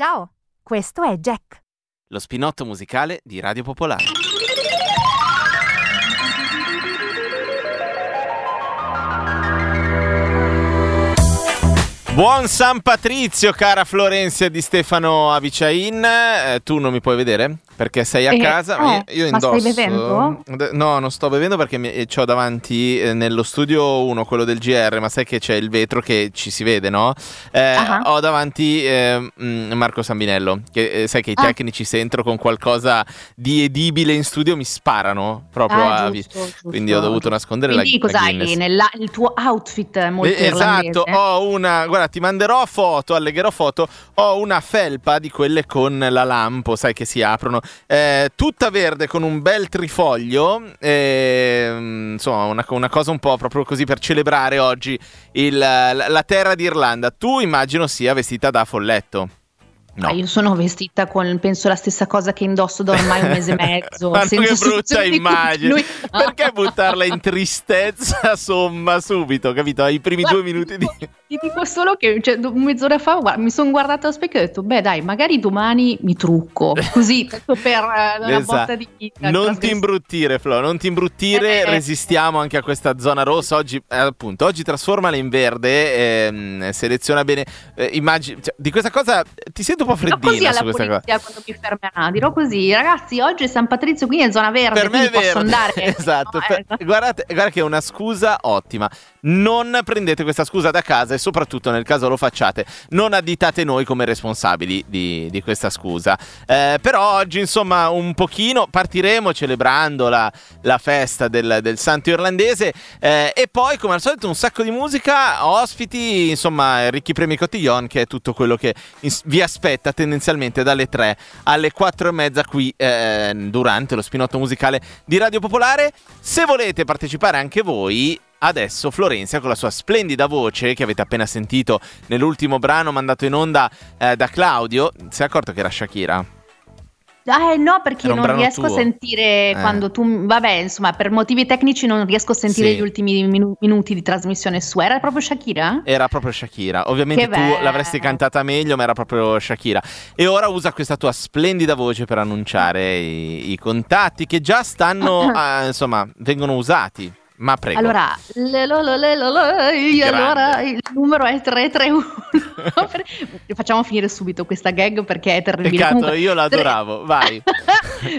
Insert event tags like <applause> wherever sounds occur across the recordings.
Ciao, questo è Jack. Lo spinotto musicale di Radio Popolare. Buon San Patrizio, cara Florenzia di Stefano Aviciain. Eh, tu non mi puoi vedere? Perché sei a Eh, casa, eh, io, io ma indosso. stai bevendo? No, non sto bevendo perché mi, ho davanti eh, nello studio uno, quello del GR, ma sai che c'è il vetro che ci si vede, no? Eh, Ah. Ho davanti eh, mm, Marco Sambinello, che eh, sai che i Ah. tecnici se entro con qualcosa di edibile in studio mi sparano proprio Ah, a giusto, giusto, Quindi ho dovuto nascondere Quindi la, la cos'hai? Nella- il tuo outfit molto Eh, Esatto, ho una, guarda, ti manderò foto, allegherò foto, ho una felpa di quelle con la lampo, sai che si aprono, eh, tutta verde con un bel trifoglio, ehm, insomma una, una cosa un po' proprio così per celebrare oggi il- la, la terra d'Irlanda. Tu immagino sia vestita da folletto. No. Ah, io sono vestita con, penso, la stessa cosa che indosso da ormai un mese e <laughs> mezzo. Ma che brutta <laughs> immagine. continuità. Perché buttarla in tristezza <laughs> somma subito, capito? Ai primi Guarda, due minuti di... Ti dico solo che cioè, mezz'ora fa guarda, mi sono guardata allo specchio e ho detto, beh dai, magari domani mi trucco, <laughs> così, per eh, una Esatto. botta di vita. Non ti imbruttire, Flo, non ti imbruttire. Eh. Resistiamo anche a questa zona rossa. Oggi, eh, appunto, oggi trasformala in verde. ehm, seleziona bene. eh, immagini, cioè, di questa cosa ti sento un po' Dirò così freddina su questa cosa. quando mi fermerà, dirò così, ragazzi, oggi è San Patrizio, quindi è zona verde, Per me è verde. andare. <laughs> esatto. No, per- eh, esatto. guardate, guarda che è una scusa ottima. Non prendete questa scusa da casa e soprattutto nel caso lo facciate, non additate noi come responsabili di, di questa scusa. Eh, però oggi, insomma, un pochino partiremo celebrando la, la festa del, del santo irlandese eh, e poi, come al solito, un sacco di musica, ospiti, insomma, ricchi premi cotillon, che è tutto quello che vi aspetta tendenzialmente dalle 3 alle 4 e mezza qui eh, durante lo spinotto musicale di Radio Popolare. Se volete partecipare anche voi, adesso Florenzia con la sua splendida voce che avete appena sentito nell'ultimo brano mandato in onda eh, da Claudio, si è accorto che era Shakira? Eh, no, perché non riesco a tuo. sentire Eh. quando tu. Vabbè, insomma, per motivi tecnici non riesco a sentire Sì. gli ultimi minu- minuti di trasmissione su. Era proprio Shakira? Era proprio Shakira. Ovviamente Che tu bello. l'avresti cantata meglio, ma era proprio Shakira. E ora usa questa tua splendida voce per annunciare i, i contatti che già stanno, ah, <laughs> insomma, vengono usati. Ma prego. Allora, le- lo- lo- le- lo- lo- allora, il numero è 331. Per- <laughs> <laughs> Facciamo finire subito questa gag perché è terribile. Peccato, Comunque, io l'adoravo. Vai.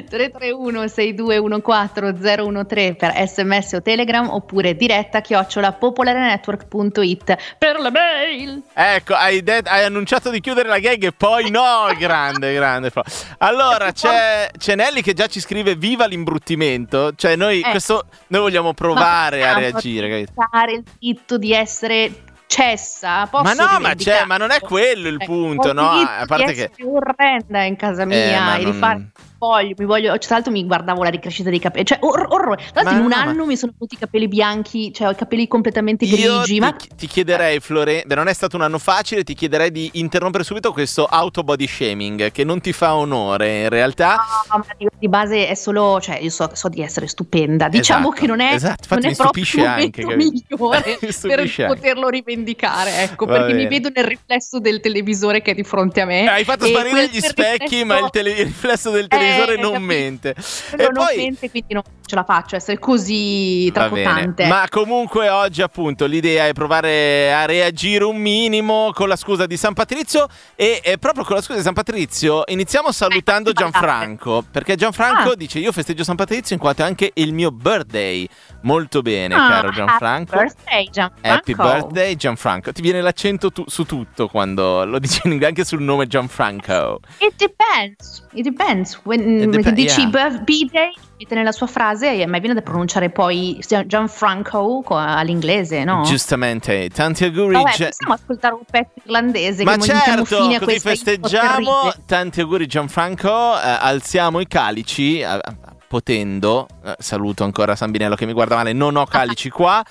331 6214 013 per sms o telegram oppure diretta chiocciola popolarenetwork.it per le mail. Ecco, hai, det- hai annunciato di chiudere la gag e poi no, <laughs> grande, grande. Allora, c'è, c'è Nelly che già ci scrive viva l'imbruttimento. Cioè, noi, Eh. questo, noi vogliamo provare a Ma reagire. rivendicare il diritto di essere cessa. Posso Ma no, ma, c'è, ma non è quello il Eh, punto, ho no? A parte di che... orrenda in casa mia Eh, e di non- fare voglio, mi voglio, tra l'altro mi guardavo la ricrescita dei capelli, cioè or- orrore. Tra l'altro Ma in un no, ma- anno mi sono venuti i capelli bianchi, cioè ho i capelli completamente grigi, ti, ma ti chiederei, Flore, beh, non è stato un anno facile, ti chiederei di interrompere subito questo auto body shaming che non ti fa onore in realtà. No, ma di, di base è solo, cioè io so, so di essere stupenda, diciamo Esatto, che non è, esatto, infatti non mi è proprio stupisce il anche, momento capito? <laughs> migliore <laughs> Mi per anche. poterlo rivendicare, ecco, Va perché mi bene. vedo nel riflesso del televisore che è di fronte a me. Eh, Hai fatto sparire gli specchi, riflesso- ma il, tele- il riflesso del televisore Eh, non capito. mente. Quello E non poi mente, quindi non ce la faccio essere così tracotante. Ma comunque oggi appunto l'idea è provare a reagire un minimo con la scusa di San Patrizio e, proprio con la scusa di San Patrizio iniziamo salutando Ecco, Gianfranco perché Gianfranco Ah. dice io festeggio San Patrizio in quanto è anche il mio birthday. Molto bene, Ah, caro Gianfranco. Happy birthday, Gianfranco. Happy birthday Gianfranco. Ti viene l'accento tu- su tutto quando lo dici <laughs> anche sul nome Gianfranco. It depends. It depends. When, Che dici yeah. B-day, mette nella sua frase, e a me viene da pronunciare poi Gian- Gianfranco co- all'inglese, no? Giustamente, tanti auguri. Vabbè, possiamo ascoltare un pezzo irlandese Ma che certo, fine a così festeggiamo. Tanti auguri Gianfranco, eh, alziamo i calici, eh, potendo, eh, saluto ancora Sambinello che mi guarda male, non ho calici <laughs> qua,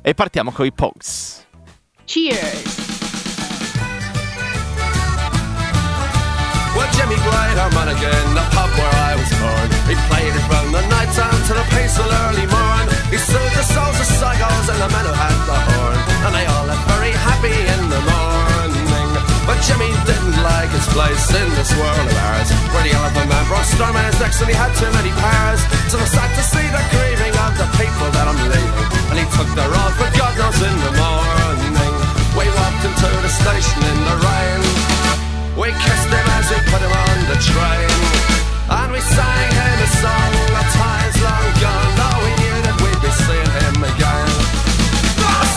e partiamo con i Pogs. Cheers. Well, Jimmy White, our manager in the pub where I was born. He played it from the night time to the peaceful early morn. He soothed the souls of psychos and the men who had the horn. And they all left very happy in the morning. But Jimmy didn't like his place in this world of ours. Where the elephant man brought storming his necks and he had too many powers. So I sad to see the grieving of the people that I'm leaving. And he took the road for God knows in the morning. We walked into the station in the rain. We kissed him as we put him on the train. And we sang him a song of times long gone. Though we knew that we'd be seeing him again.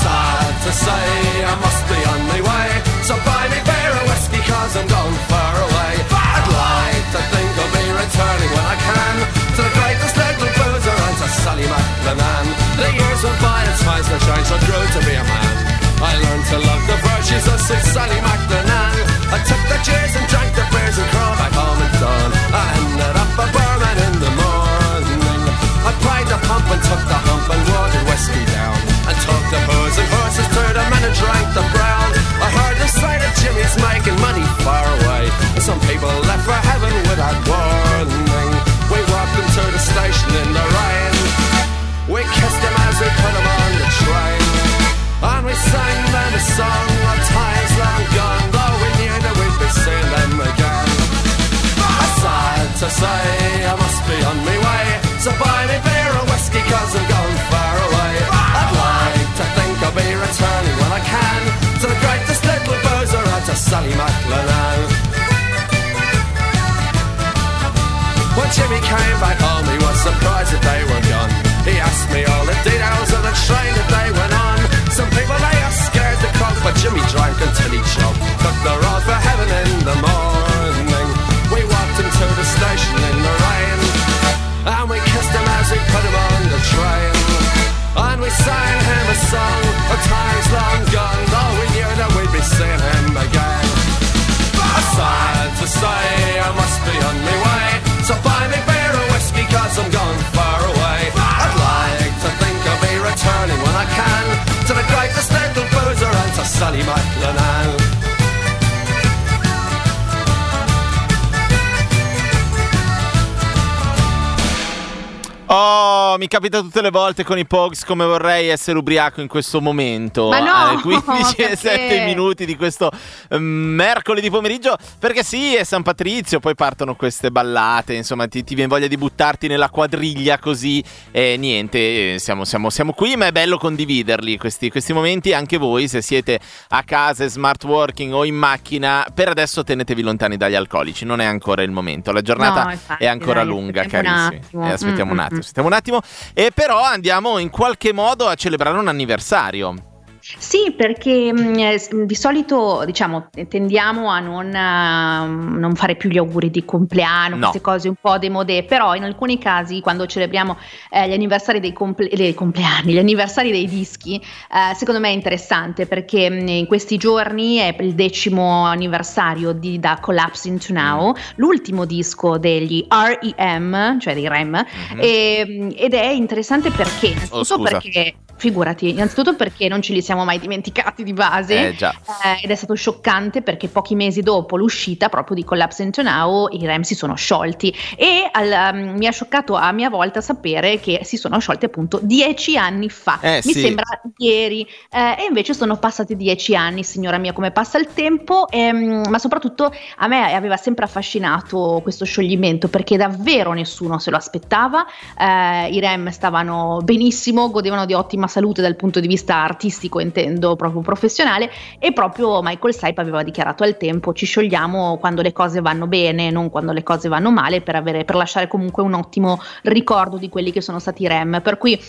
Sad to say, I must be on my way. So buy me beer and whiskey, cause I'm going far away. I'd like to think I'll be returning when I can to the greatest little boozer and to Sally McLennan. The years went by and smiles the shine, so grew to be a man. I learned to love the virtues of Sir Sally McLennan. I took the cheers and drank the beers and crawled back home at dawn. I ended up a barman in the morning. I pried the pump and took the hump and watered whiskey down. And took the booze and horses to them and I drank the brown. I heard the sight of Jimmy's making money far away. And some people left for heaven without warning. We walked into the station in the rain. We kissed him as we put him on the train. And we sang them a song of times long gone. Though we knew that we'd be seeing them again. Sad to say, I must be on my way. So buy me beer or whiskey, cause I'm going far away. I'd like to think I'll be returning when I can to the greatest little boozer and to Sally McLennan. When Jimmy came back home, he was surprised that they were gone. He asked me all the details of the train that they went on. Some people they are scared to call, but Jimmy drank until he choked. Took the road for heaven in the morning. We walked into the station in the rain, and we kissed him as we put him on the train. And we sang him a song of times long gone, though we knew that we'd be seeing him again. Sad to say, I must be on my way. So buy me beer or whiskey, cause I'm going far away. Returning when I can to the greatest little boozer and to Sally McLennan. Oh, mi capita tutte le volte con i Pogs come vorrei essere ubriaco in questo momento. Ma no, alle 15 e <laughs> perché? 7 minuti di questo eh, mercoledì pomeriggio. Perché sì, è San Patrizio, poi partono queste ballate. Insomma, ti, ti viene voglia di buttarti nella quadriglia così. E niente, eh, siamo, siamo- siamo qui, ma è bello condividerli questi, questi momenti. Anche voi, se siete a casa, smart working o in macchina, per adesso tenetevi lontani dagli alcolici. Non è ancora il momento. La giornata No, infatti, è ancora dai, lunga, carissimi. attimo. Eh, aspettiamo Mm, un mm, attimo. mm. Aspettiamo un attimo. E però andiamo in qualche modo a celebrare un anniversario. Sì, perché mh, eh, di solito diciamo tendiamo a non, eh, non fare più gli auguri di compleanno, No. queste cose un po' demodé, però in alcuni casi quando celebriamo eh, gli anniversari dei, comple- dei compleanni, gli anniversari dei dischi, eh, secondo me è interessante perché mh, in questi giorni è il decimo anniversario di Da Collapse Into Now, l'ultimo disco degli REM, cioè dei REM, Mhm. e- ed è interessante perché, innanzitutto Oh, perché, figurati, innanzitutto perché non ce li siamo mai dimenticati di base. Eh eh, ed è stato scioccante perché pochi mesi dopo l'uscita proprio di Collapse Into Now i Rem si sono sciolti e al- um, mi ha scioccato a mia volta sapere che si sono sciolti appunto dieci anni fa. Eh, mi sì. sembra ieri eh, e invece sono passati dieci anni, signora mia, come passa il tempo, ehm, ma soprattutto a me aveva sempre affascinato questo scioglimento perché davvero nessuno se lo aspettava. Eh, I Rem stavano benissimo, godevano di ottima salute dal punto di vista artistico, intendo proprio professionale, e proprio Michael Stipe aveva dichiarato al tempo: ci sciogliamo quando le cose vanno bene, non quando le cose vanno male, per, avere, per lasciare comunque un ottimo ricordo di quelli che sono stati i Rem. Per cui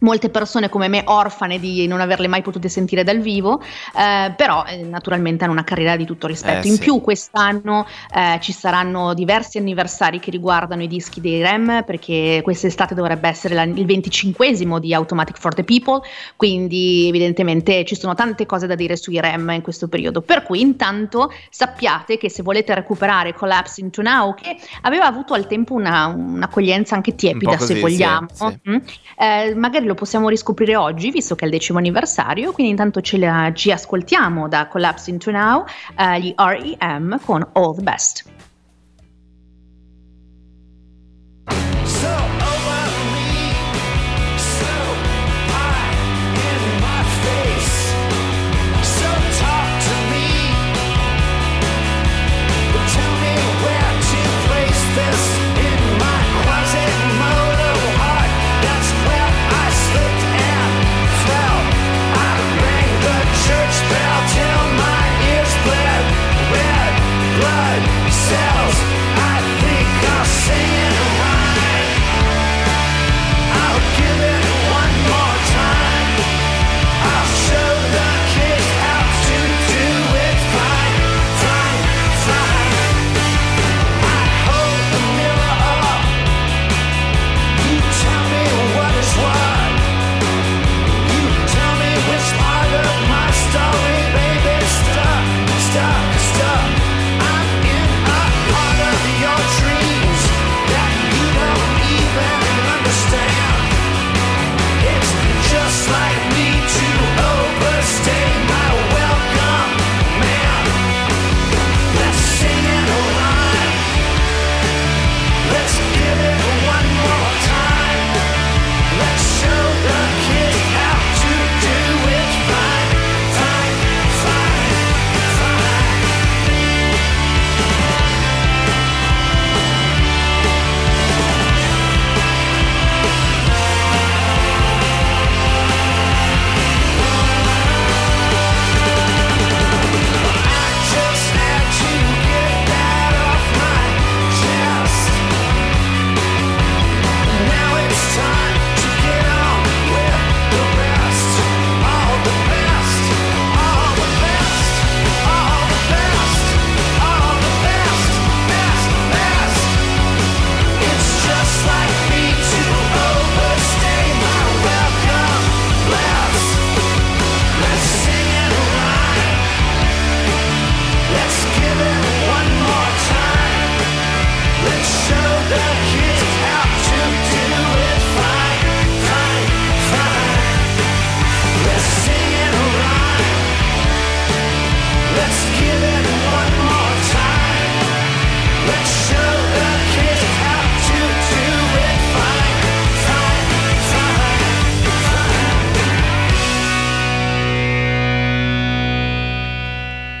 molte persone come me orfane di non averle mai potute sentire dal vivo, eh, però eh, naturalmente hanno una carriera di tutto rispetto. Eh, In sì. più quest'anno eh, ci saranno diversi anniversari che riguardano i dischi dei REM, perché quest'estate dovrebbe essere la- il 25esimo di Automatic for the People, quindi evidentemente ci sono tante cose da dire sui REM in questo periodo. Per cui intanto sappiate che se volete recuperare Collapse into Now, che aveva avuto al tempo una- un'accoglienza anche tiepida, Un così, se vogliamo, sì, sì. Mm? Eh, magari lo possiamo riscoprire oggi, visto che è il decimo anniversario, quindi intanto la- ci ascoltiamo da Collapse into Now, eh, gli REM con All the Best.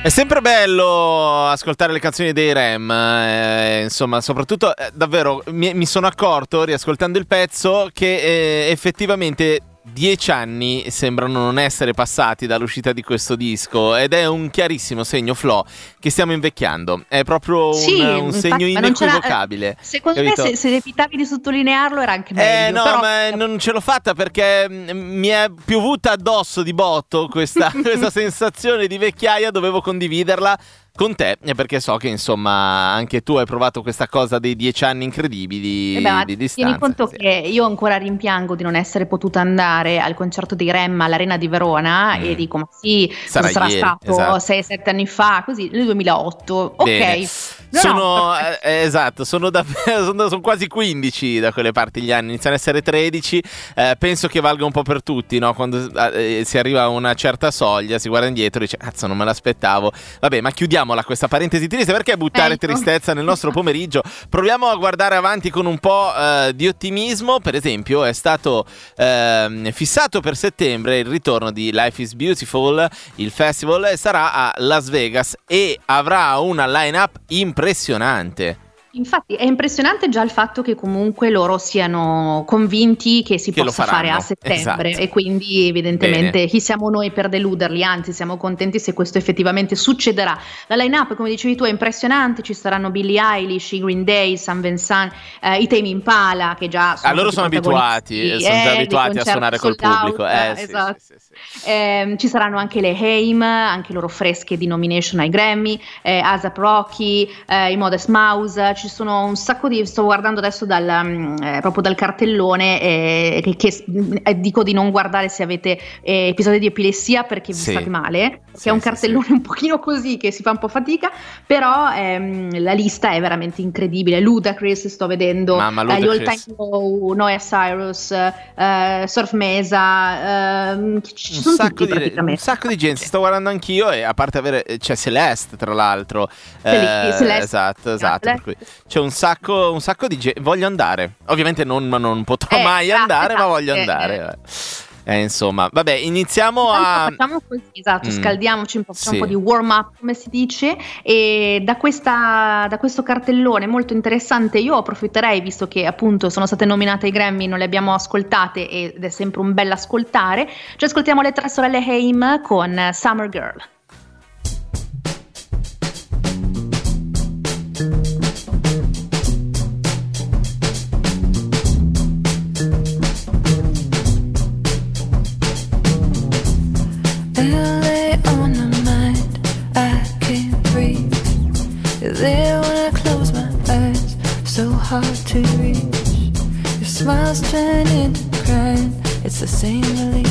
È sempre bello ascoltare le canzoni dei Rem, eh, insomma, soprattutto eh, davvero mi, mi sono accorto, riascoltando il pezzo, che eh, effettivamente dieci anni sembrano non essere passati dall'uscita di questo disco ed è un chiarissimo segno, Flo, che stiamo invecchiando. È proprio un, Sì, un infatti, segno c'era- inequivocabile. Secondo capito? me se, se evitavi di sottolinearlo era anche Eh meglio. no, però- ma non ce l'ho fatta perché mm, mi è piovuta addosso di botto questa, <laughs> questa sensazione di vecchiaia, dovevo condividerla con te, eh, perché so che insomma anche tu hai provato questa cosa dei dieci anni incredibili Eh beh, di tieni distanza. conto sì. che io ancora rimpiango di non essere potuta andare al concerto dei Rem all'Arena di Verona Mm. e dico ma sì, Sarà sarà, ieri, stato esatto. 6-7 anni fa, così nel 2008. Ok. Bene. No, sono, no, perfetto. eh, esatto, sono, davvero, <laughs> sono, sono quasi 15 da quelle parti gli anni, iniziano a essere 13. eh, penso che valga un po' per tutti, no? Quando eh, si arriva a una certa soglia, si guarda indietro e dice: Cazzo, non me l'aspettavo. Vabbè, ma chiudiamola questa parentesi triste perché buttare Ecco. tristezza nel nostro pomeriggio? Proviamo a guardare avanti con un po' eh, di ottimismo. Per esempio, è stato ehm, fissato per settembre il ritorno di Life is Beautiful, il festival, sarà a Las Vegas e avrà una line-up impressionante. Infatti è impressionante già il fatto che comunque loro siano convinti che si Che possa fare a settembre esatto. e quindi evidentemente Bene. chi siamo noi per deluderli, anzi siamo contenti se questo effettivamente succederà. La line-up come dicevi tu è impressionante, ci saranno Billie Eilish, Green Day, San Vincent, eh, i Tame Impala che già sono Ah, loro sono abituati, sono già eh, abituati a suonare col sold out, pubblico. Eh, sì, esatto. sì, sì, sì. Ehm, ci saranno anche le Haim, anche loro fresche di nomination ai Grammy, eh, ASAP Rocky, eh, i Modest Mouse, ci sono un sacco di, sto guardando adesso dal, mm, eh, proprio dal cartellone eh, che, che, eh, dico di non guardare se avete eh, episodi di epilessia perché vi Sì. state male, Sì, che è un sì, cartellone un pochino così che si fa un po' fatica, però ehm, la lista è veramente incredibile, Ludacris sto vedendo, Mamma, eh, gli All Ludacris. Time Low, Noah Cyrus, eh, Surf Mesa, ehm, ci Un sacco, tutti di, un sacco di gente, sto guardando anch'io e a parte avere c'è Celeste tra l'altro. Eh, Bellissimo, Celeste. Esatto, esatto. Celeste. c'è un sacco, un sacco di gente. Voglio andare. Ovviamente non, non potrò Eh, mai esatto, andare, ma esatto, voglio eh, andare. Eh, insomma, vabbè, iniziamo a. Facciamo così, esatto, Mm. scaldiamoci un po', Sì. un po' di warm up come si dice e da, questa, da questo cartellone molto interessante io approfitterei visto che appunto sono state nominate ai Grammy, non le abbiamo ascoltate ed è sempre un bel ascoltare, ci ascoltiamo le tre sorelle Haim con Summer Girl. Same release.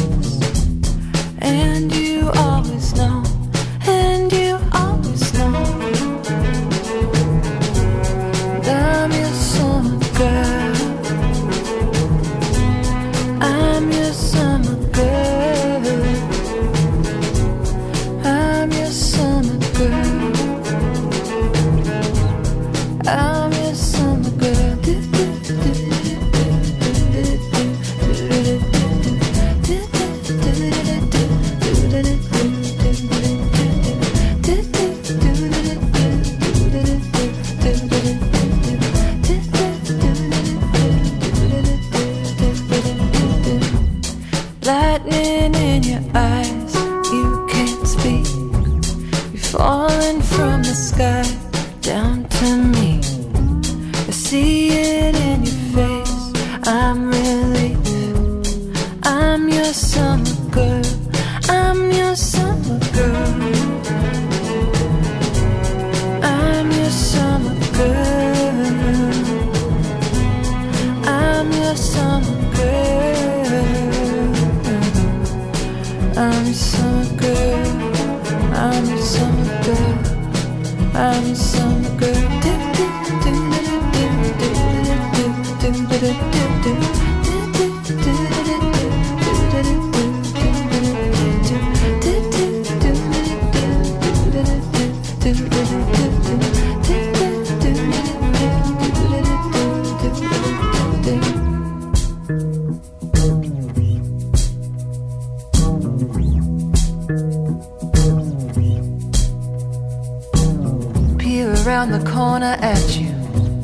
At you.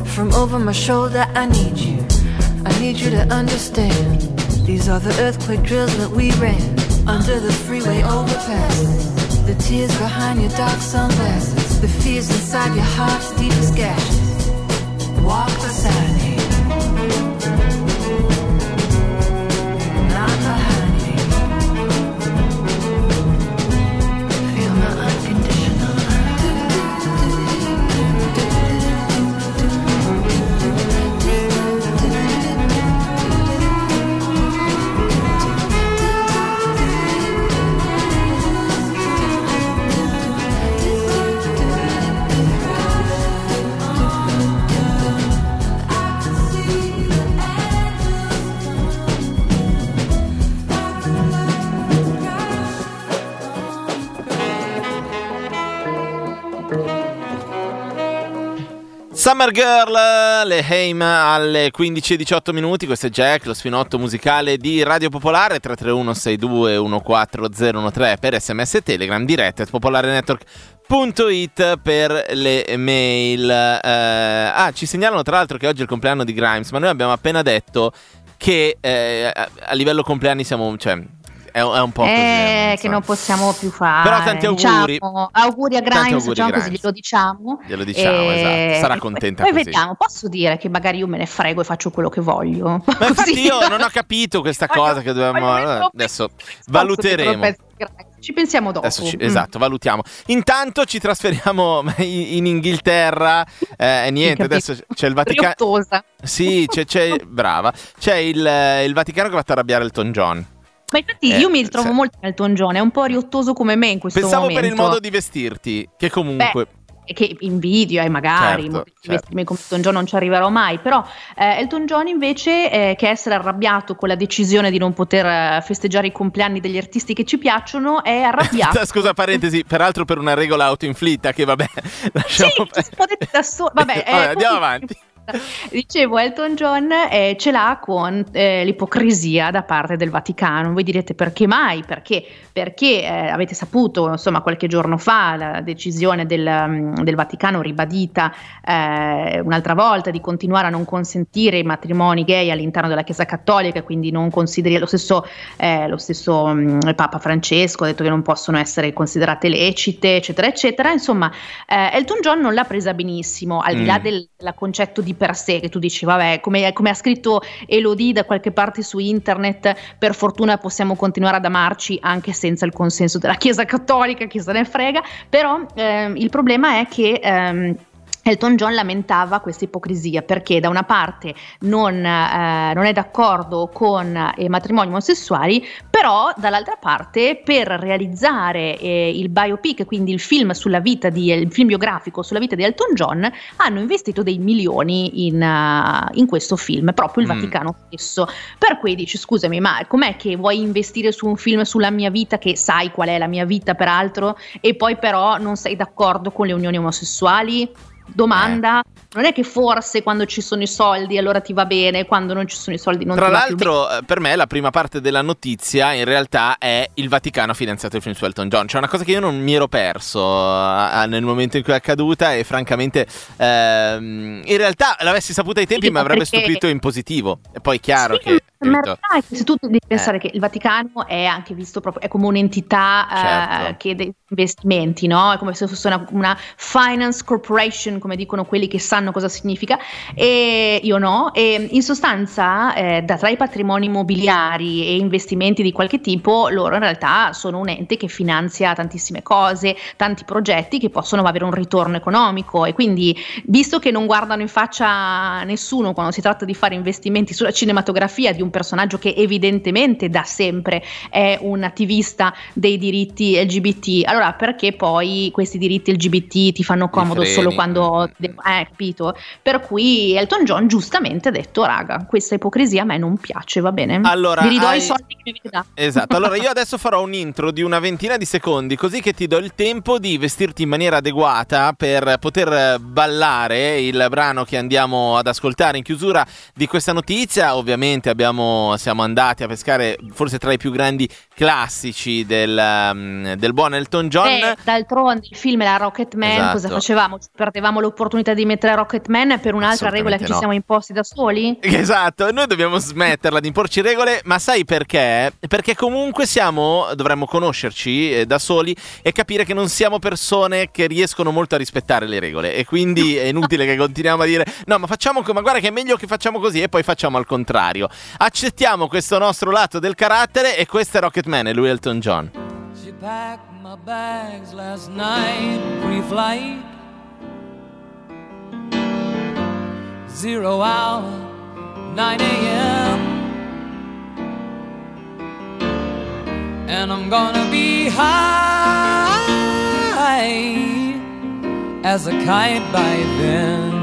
From over my shoulder, I need you. I need you to understand. These are the earthquake drills that we ran under the freeway overpass. The tears behind your dark sunglasses, the fears inside your heart's deepest gashes. Walk Summer Girl, le Heim alle 15.18 minuti, questo è Jack, lo spinotto musicale di Radio Popolare, 331-6214-013 per sms e telegram, diretta at popolarenetwork.it per le mail. Eh, ah, ci segnalano tra l'altro che oggi è il compleanno di Grimes, ma noi abbiamo appena detto che eh, a, a livello compleanni siamo... Cioè, è, è un po' così. Eh, non che non possiamo più fare. Però tanti auguri. Diciamo, auguri a Grimes, auguri, diciamo così, Grimes. glielo diciamo. Glielo diciamo, E- esatto. Sarà contenta poi, poi vediamo, posso dire che magari io me ne frego e faccio quello che voglio. Ma <laughs> infatti io non ho capito questa cosa che dobbiamo... Adesso valuteremo. Grimes. Ci pensiamo dopo. Ci- Mm. esatto, valutiamo. Intanto ci trasferiamo in <laughs> in Inghilterra. Eh, niente, adesso c'è il Vaticano. Sì, c'è, c'è- brava. C'è il, eh, il Vaticano che va a arrabbiare Elton John. Ma infatti Eh, io mi ritrovo sì. molto nel Elton John, è un po' riottoso come me in questo Pensavo momento. per il modo di vestirti, che comunque. e che invidio e magari Certo, certo. come Elton John non ci arriverò mai però eh, Elton John invece eh, che essere arrabbiato con la decisione di non poter eh, festeggiare i compleanni degli artisti che ci piacciono è arrabbiato <laughs> Scusa, parentesi, peraltro per una regola autoinflitta, che vabbè, <laughs> lasciamo sì, si può dire da solo <laughs> vabbè, eh, Vabbè, andiamo comunque- avanti. Dicevo, Elton John eh, ce l'ha con eh, l'ipocrisia da parte del Vaticano. Voi direte perché mai? Perché? Perché eh, avete saputo, insomma, qualche giorno fa la decisione del, mm, del Vaticano ribadita eh, un'altra volta di continuare a non consentire i matrimoni gay all'interno della Chiesa Cattolica, quindi non consideri lo stesso, eh, lo stesso mm, Papa Francesco ha detto che non possono essere considerate lecite, eccetera, eccetera. Insomma, eh, Elton John non l'ha presa benissimo, al di là Mm. del concetto di per sé, che tu dici, vabbè, come, come ha scritto Elodie da qualche parte su internet, per fortuna possiamo continuare ad amarci anche senza il consenso della Chiesa Cattolica, chi se ne frega, però ehm, il problema è che... ehm, Elton John lamentava questa ipocrisia perché da una parte non, eh, non è d'accordo con i matrimoni omosessuali, però dall'altra parte per realizzare eh, il biopic, quindi il film sulla vita di il film biografico sulla vita di Elton John, hanno investito dei milioni in, eh, in questo film, proprio il Mm. Vaticano stesso. Per cui dici scusami, ma com'è che vuoi investire su un film sulla mia vita che sai qual è la mia vita peraltro e poi però non sei d'accordo con le unioni omosessuali? Domanda, Eh. non è che forse quando ci sono i soldi allora ti va bene, quando non ci sono i soldi non Tra ti va bene. l'altro, eh, per me la prima parte della notizia in realtà è il Vaticano ha finanziato il film su Elton John. Cioè, una cosa che io non mi ero perso eh, nel momento in cui è accaduta e francamente ehm, in realtà l'avessi saputa ai tempi Sì, mi avrebbe perché- stupito in positivo. E poi è chiaro Sì, che... ma in realtà tu devi pensare Eh. che il Vaticano è anche visto proprio è come un'entità eh, Certo. che dei investimenti, no? È come se fosse una, una finance corporation, come dicono quelli che sanno cosa significa, e io no. E in sostanza, eh, da tra i patrimoni immobiliari e investimenti di qualche tipo, loro in realtà sono un ente che finanzia tantissime cose, tanti progetti che possono avere un ritorno economico. E quindi, visto che non guardano in faccia nessuno quando si tratta di fare investimenti sulla cinematografia di un personaggio che evidentemente da sempre è un attivista dei diritti LGBT, allora perché poi questi diritti LGBT ti fanno comodo solo quando... Mm. Eh, capito? Per cui Elton John giustamente ha detto, raga, questa ipocrisia a me non piace, va bene? Allora, Vi ridò hai- i soldi che mi avete dato. Esatto, allora io <laughs> adesso farò un intro di una ventina di secondi così che ti do il tempo di vestirti in maniera adeguata per poter ballare il brano che andiamo ad ascoltare in chiusura di questa notizia. Ovviamente abbiamo siamo, siamo andati a pescare forse tra i più grandi classici del, um, del buon Elton John. Eh, d'altronde il film era Rocketman, Esatto. cosa facevamo? Ci perdevamo l'opportunità di mettere Rocketman per un'altra regola che Assolutamente ci no. siamo imposti da soli? <laughs> Esatto, noi dobbiamo smetterla di imporci regole, ma sai perché? Perché comunque siamo, dovremmo conoscerci eh, da soli e capire che non siamo persone che riescono molto a rispettare le regole e quindi è inutile che continuiamo a dire no, ma facciamo ma guarda che è meglio che facciamo così e poi facciamo al contrario. Accettiamo questo nostro lato del carattere e questo è Rocketman e lui Elton John. She packed my bags last night, pre-flight. Zero hour, 9 a.m. And I'm gonna be high as a kite by then.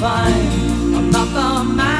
fine. I'm not the man.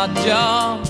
my job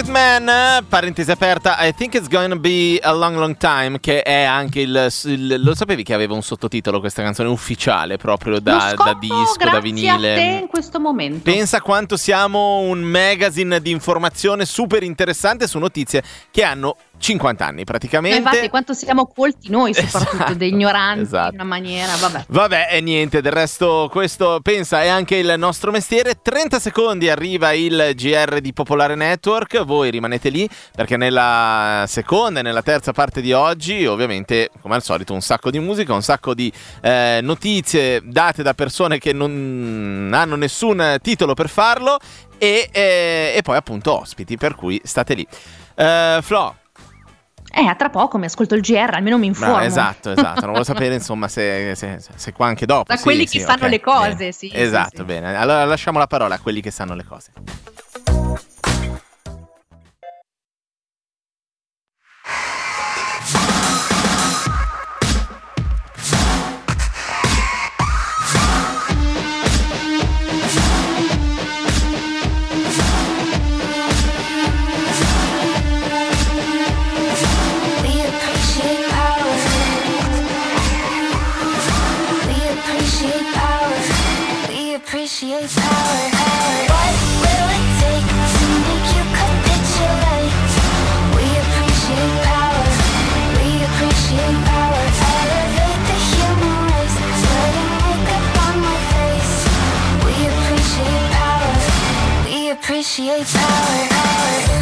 eh, parentesi aperta, I think it's to be a long long time, che è anche il, il- Lo sapevi che aveva un sottotitolo questa canzone ufficiale proprio da, da disco, da a te vinile? in questo momento. Pensa quanto siamo un magazine di informazione super interessante su notizie che hanno 50 anni Ma praticamente. infatti, quanto siamo colti noi, <laughs> soprattutto, Esatto, dei ignoranti esatto. in una maniera, vabbè. Vabbè, e niente, del resto questo pensa è anche il nostro mestiere. 30 secondi arriva il GR di Popolare Network, voi rimanete lì perché nella seconda e nella terza parte di oggi, ovviamente, come al solito, un sacco di musica, un sacco di eh, notizie date da persone che non hanno nessun titolo per farlo e, eh, e poi appunto ospiti, per cui state lì. Eh, Flo, Eh, a tra poco mi ascolto il GR, almeno mi informo. Brava, esatto, esatto. Non volevo <laughs> sapere, insomma, se, se, se- qua anche dopo. Da Sì, quelli sì, che sanno ok, le cose, bene. sì, sì, Esatto, sì. bene. Allora lasciamo la parola a quelli che sanno le cose. We appreciate power. What will it take to make you capitulate? We appreciate power. We appreciate power. Elevate the human race. Putting makeup on my face. We appreciate power. We appreciate power.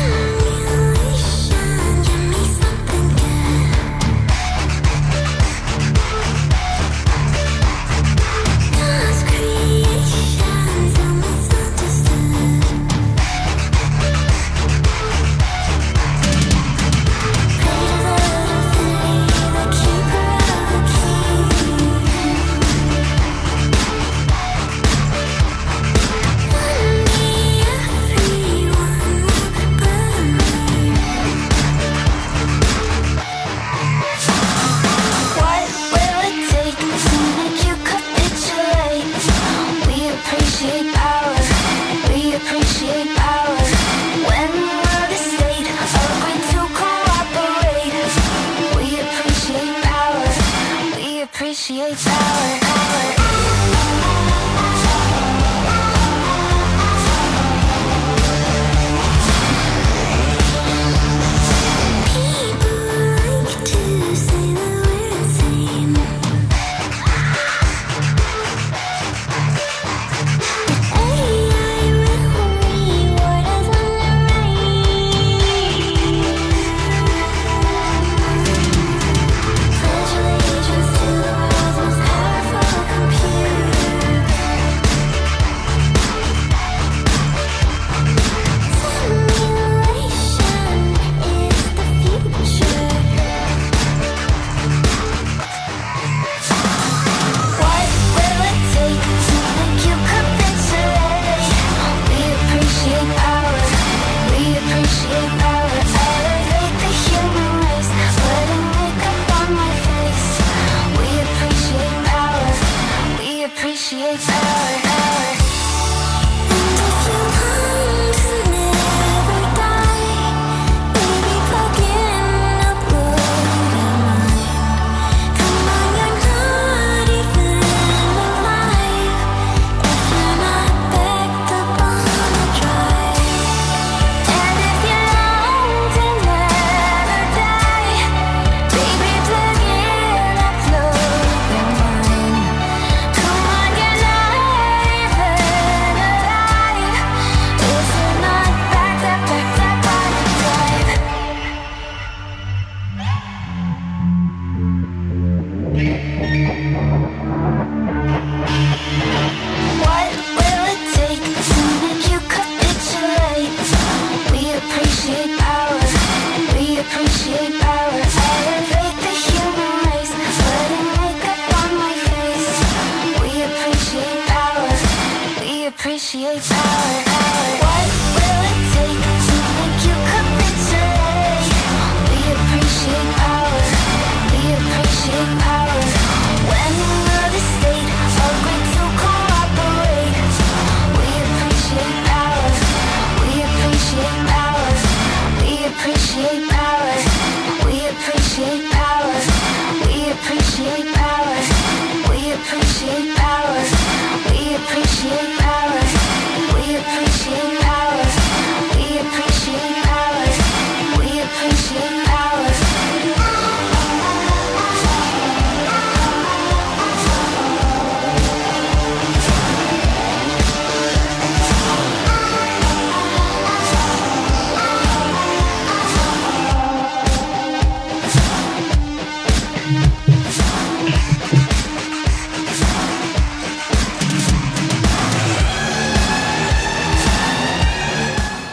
Magic power.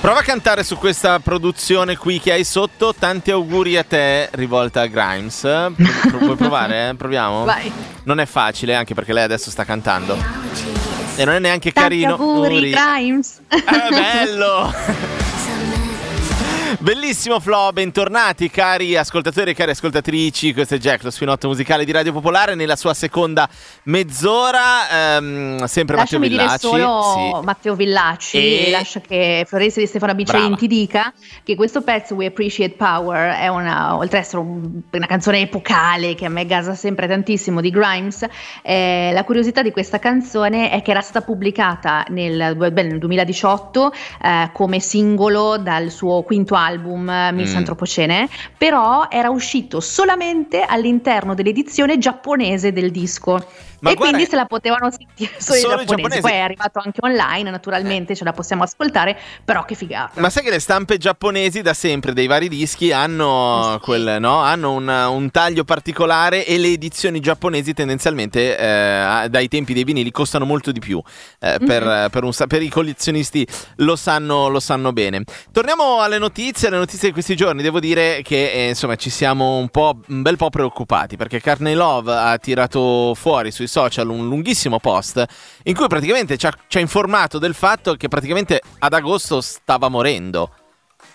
Prova a cantare su questa produzione qui che hai sotto. Tanti auguri a te, rivolta a Grimes. Pro- Puoi provare? <laughs> Proviamo? Vai. Non è facile, anche perché lei adesso sta cantando. E non è neanche Tanti carino. auguri, Grimes. Ah, bello! <laughs> Bellissimo Flo, bentornati cari ascoltatori e cari ascoltatrici, questo è Jack, lo spinotto musicale di Radio Popolare nella sua seconda mezz'ora, ehm, sempre Lasciami Matteo dire Villacci. solo sì. Matteo Villacci E- lascia che Florenzi di Stefano Bicciolini ti dica che questo pezzo We Appreciate Power è una, oltre ad essere un- una canzone epocale che a me gasa sempre tantissimo di Grimes, eh, la curiosità di questa canzone è che era stata pubblicata nel, beh, nel 2018 eh, come singolo dal suo quinto album eh, Miss Mm. Antropocene, però era uscito solamente all'interno dell'edizione giapponese del disco. Ma e quindi se la potevano sentire solo, <laughs> Solo i giapponesi. Poi è arrivato anche online, naturalmente, ce la possiamo ascoltare, però che figata. Ma sai che le stampe giapponesi da sempre dei vari dischi hanno, Sì. quel, no? hanno un, un taglio particolare e le edizioni giapponesi tendenzialmente eh, dai tempi dei vinili costano molto di più. eh, per, Mhm. per un per i collezionisti lo sanno, lo sanno bene. Torniamo alle notizie, alle notizie di questi giorni. Devo dire che eh, insomma ci siamo un, po', un bel po' preoccupati perché Carney Love ha tirato fuori sui social un lunghissimo post in cui praticamente ci ha, ci ha informato del fatto che praticamente ad agosto stava morendo.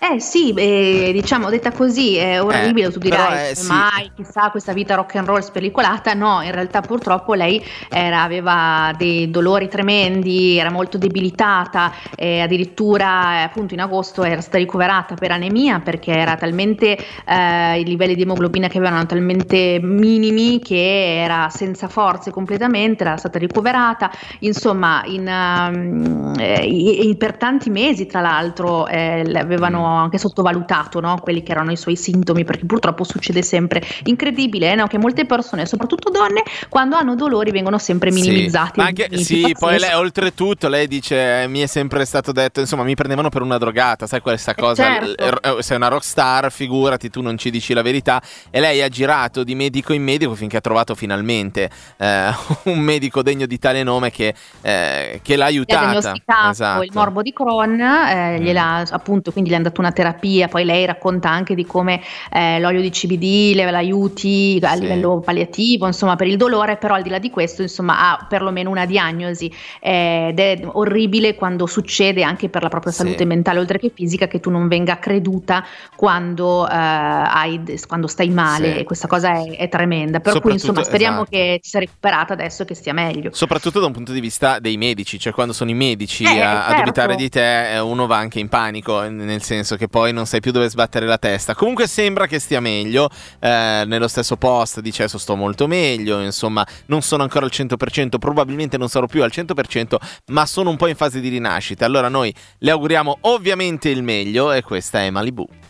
Eh sì, eh, diciamo, detta così è orribile, Eh, tu dirai, eh, sì. mai, chissà, questa vita rock and roll spellicolata, no, in realtà purtroppo lei era- aveva dei dolori tremendi, era molto debilitata, e addirittura eh, appunto in agosto era stata ricoverata per anemia perché era talmente, eh, i livelli di emoglobina che avevano talmente minimi che era senza forze completamente, era stata ricoverata, insomma, in, ehm, eh, i- i- per tanti mesi tra l'altro le avevano. Anche sottovalutato no, quelli che erano i suoi sintomi perché purtroppo succede sempre incredibile no, che molte persone soprattutto donne quando hanno dolori vengono sempre minimizzati Sì, anche, sì poi lei, oltretutto lei dice: eh, Mi è sempre stato detto, insomma, mi prendevano per una drogata. Sai questa cosa? certo. Eh, eh, sei una rockstar, figurati, tu non ci dici la verità. E lei ha girato di medico in medico finché ha trovato finalmente eh, <laughs> un medico degno di tale nome che, eh, che l'ha ha aiutata. diagnosticato Esatto. il morbo di Crohn, eh, Mm. gliel'ha, appunto, quindi gli hanno dato una terapia, poi lei racconta anche di come eh, l'olio di CBD le l'aiuti a Sì. livello palliativo, insomma, per il dolore, però al di là di questo, insomma, ha perlomeno una diagnosi eh, ed è orribile quando succede anche per la propria Sì. salute mentale, oltre che fisica, che tu non venga creduta quando, eh, hai, quando stai male, Sì. e questa cosa è, è tremenda, per cui insomma speriamo esatto. che sia recuperata adesso che stia meglio. Soprattutto da un punto di vista dei medici, cioè quando sono i medici Eh, a, a certo. dubitare di te, eh, uno va anche in panico, nel senso che poi non sai più dove sbattere la testa. Comunque sembra che stia meglio, eh, nello stesso post dice sto molto meglio, insomma non sono ancora al 100%, probabilmente non sarò più al 100%, ma sono un po' in fase di rinascita. Allora noi le auguriamo ovviamente il meglio e questa è Malibu.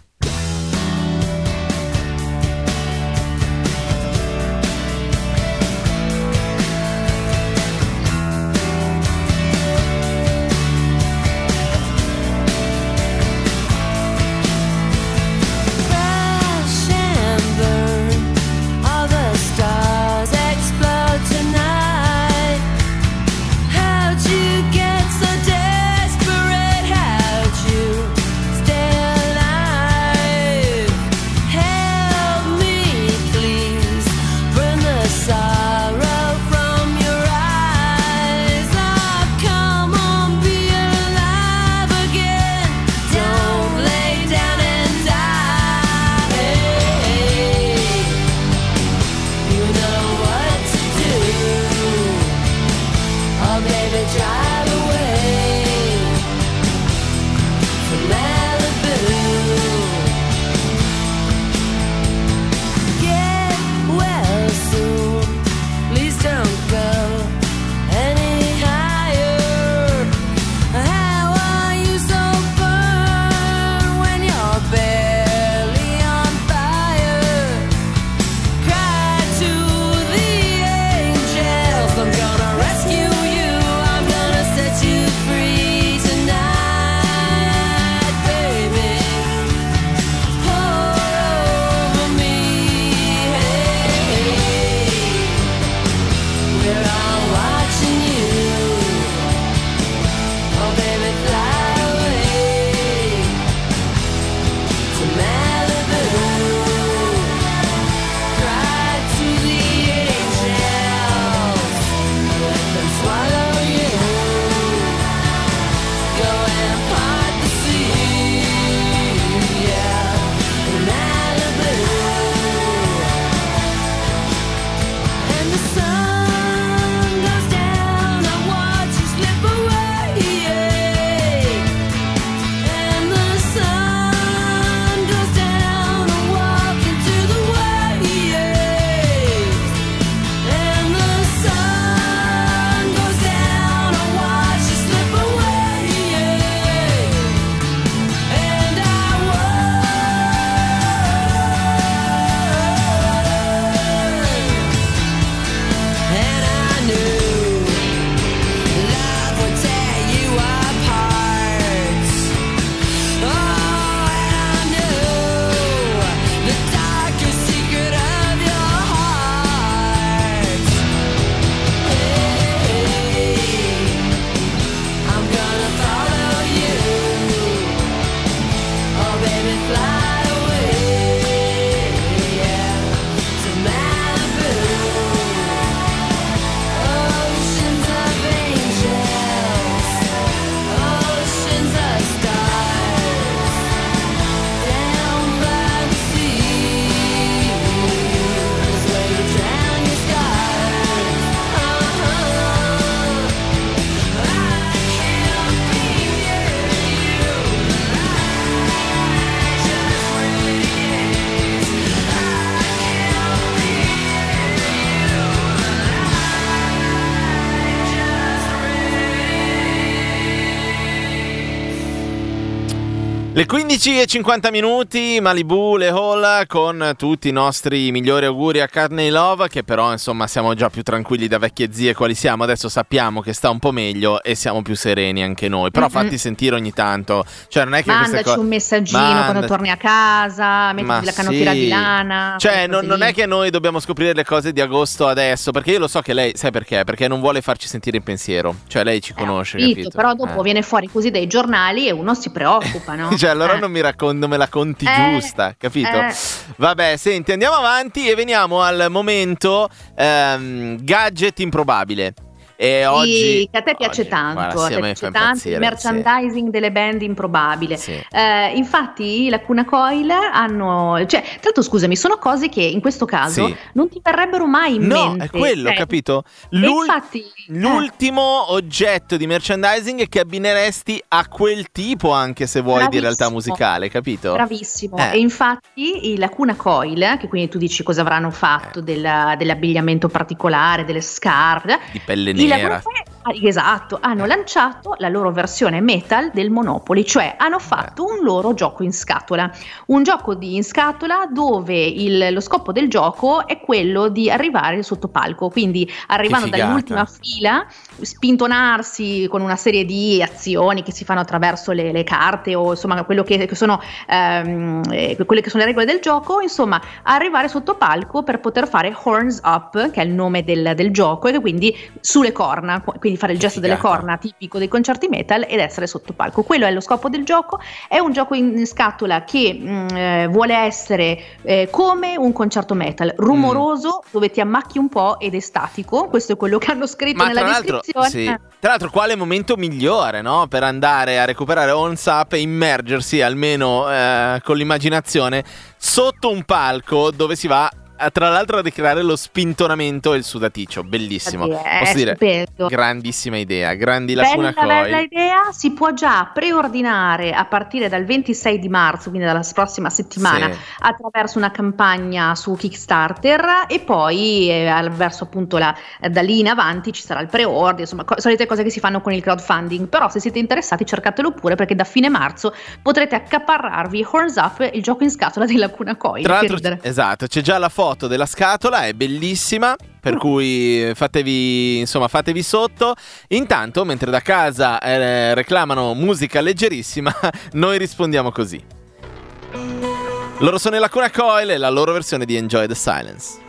Le 15 e 50 minuti, Malibu, Le Hall con tutti i nostri migliori auguri a Carney Love che però insomma siamo già più tranquilli da vecchie zie quali siamo, adesso sappiamo che sta un po' meglio e siamo più sereni anche noi, però Mm-mm. fatti sentire ogni tanto, cioè non è che Mandaci cose... un messaggino Manda- quando torni a casa, Ma mettiti la canottiera sì. di lana. Cioè, non, non è che noi dobbiamo scoprire le cose di agosto adesso, perché io lo so che lei, sai perché? Perché non vuole farci sentire in pensiero. Cioè, lei ci Eh, conosce, capito, capito? Però dopo Eh. viene fuori così dai giornali e uno si preoccupa, no? <laughs> Cioè, allora Eh. non mi raccon- non me la conti Eh, giusta, capito? eh. Vabbè, senti, andiamo avanti e veniamo al momento ehm, gadget improbabile. E oggi Sì, che a te piace oggi, tanto, guarda, a sì, te me piace tanto il merchandising delle band improbabile. Sì. Eh, infatti, la Cuna Coil hanno, cioè, tra l'altro, scusami, sono cose che in questo caso Sì. non ti verrebbero mai in No, mente. è quello, cioè, capito? L'ul- infatti, eh, L'ultimo oggetto di merchandising che abbineresti a quel tipo anche se vuoi di realtà Bravissimo. musicale, capito? Bravissimo, Eh. e infatti la Cuna Coil, che quindi tu dici cosa avranno fatto Eh. della- dell'abbigliamento particolare, delle scarpe, Di pelle i nera. Lacuna Coil- ah, esatto, hanno lanciato la loro versione metal del Monopoly, cioè hanno fatto un loro gioco in scatola, un gioco di in scatola dove il- lo scopo del gioco è quello di arrivare sotto palco, quindi arrivando dall'ultima fila, spintonarsi con una serie di azioni che si fanno attraverso le, le carte o insomma quello che, che sono ehm, eh, quelle che sono le regole del gioco, insomma arrivare sotto palco per poter fare horns up, che è il nome del, del gioco, e quindi sulle corna, qu- quindi fare il gesto delle corna tipico dei concerti metal ed essere sotto palco. Quello è lo scopo del gioco, è un gioco in scatola che mh, eh, vuole essere eh, come un concerto metal, rumoroso, dove ti ammacchi un po' ed è statico, questo è quello che hanno scritto Ma nella tra l'altro, descrizione. sì. Tra l'altro, quale momento migliore, no? Per andare a recuperare Ons Up e immergersi almeno eh, con l'immaginazione sotto un palco dove si va. Tra l'altro a ricreare lo spintonamento e il sudaticcio, bellissimo. È Posso dire, stupendo. grandissima idea, grandi Lacuna Bella, bella idea, si può già preordinare a partire dal 26 di marzo, quindi dalla prossima settimana, Sì. attraverso una campagna su Kickstarter e poi eh, verso appunto la, da lì in avanti ci sarà il pre-order, insomma, co- solite cose che si fanno con il crowdfunding, però se siete interessati cercatelo pure perché da fine marzo potrete accaparrarvi Horns Up, il gioco in scatola di Lacuna Coil. Tra l'altro, esatto, c'è già la foto della scatola, è bellissima. Per cui fatevi, insomma, fatevi sotto. Intanto, mentre da casa eh, reclamano musica leggerissima, <laughs> noi rispondiamo così. Loro sono i Lacuna Coil e la loro versione di Enjoy the Silence.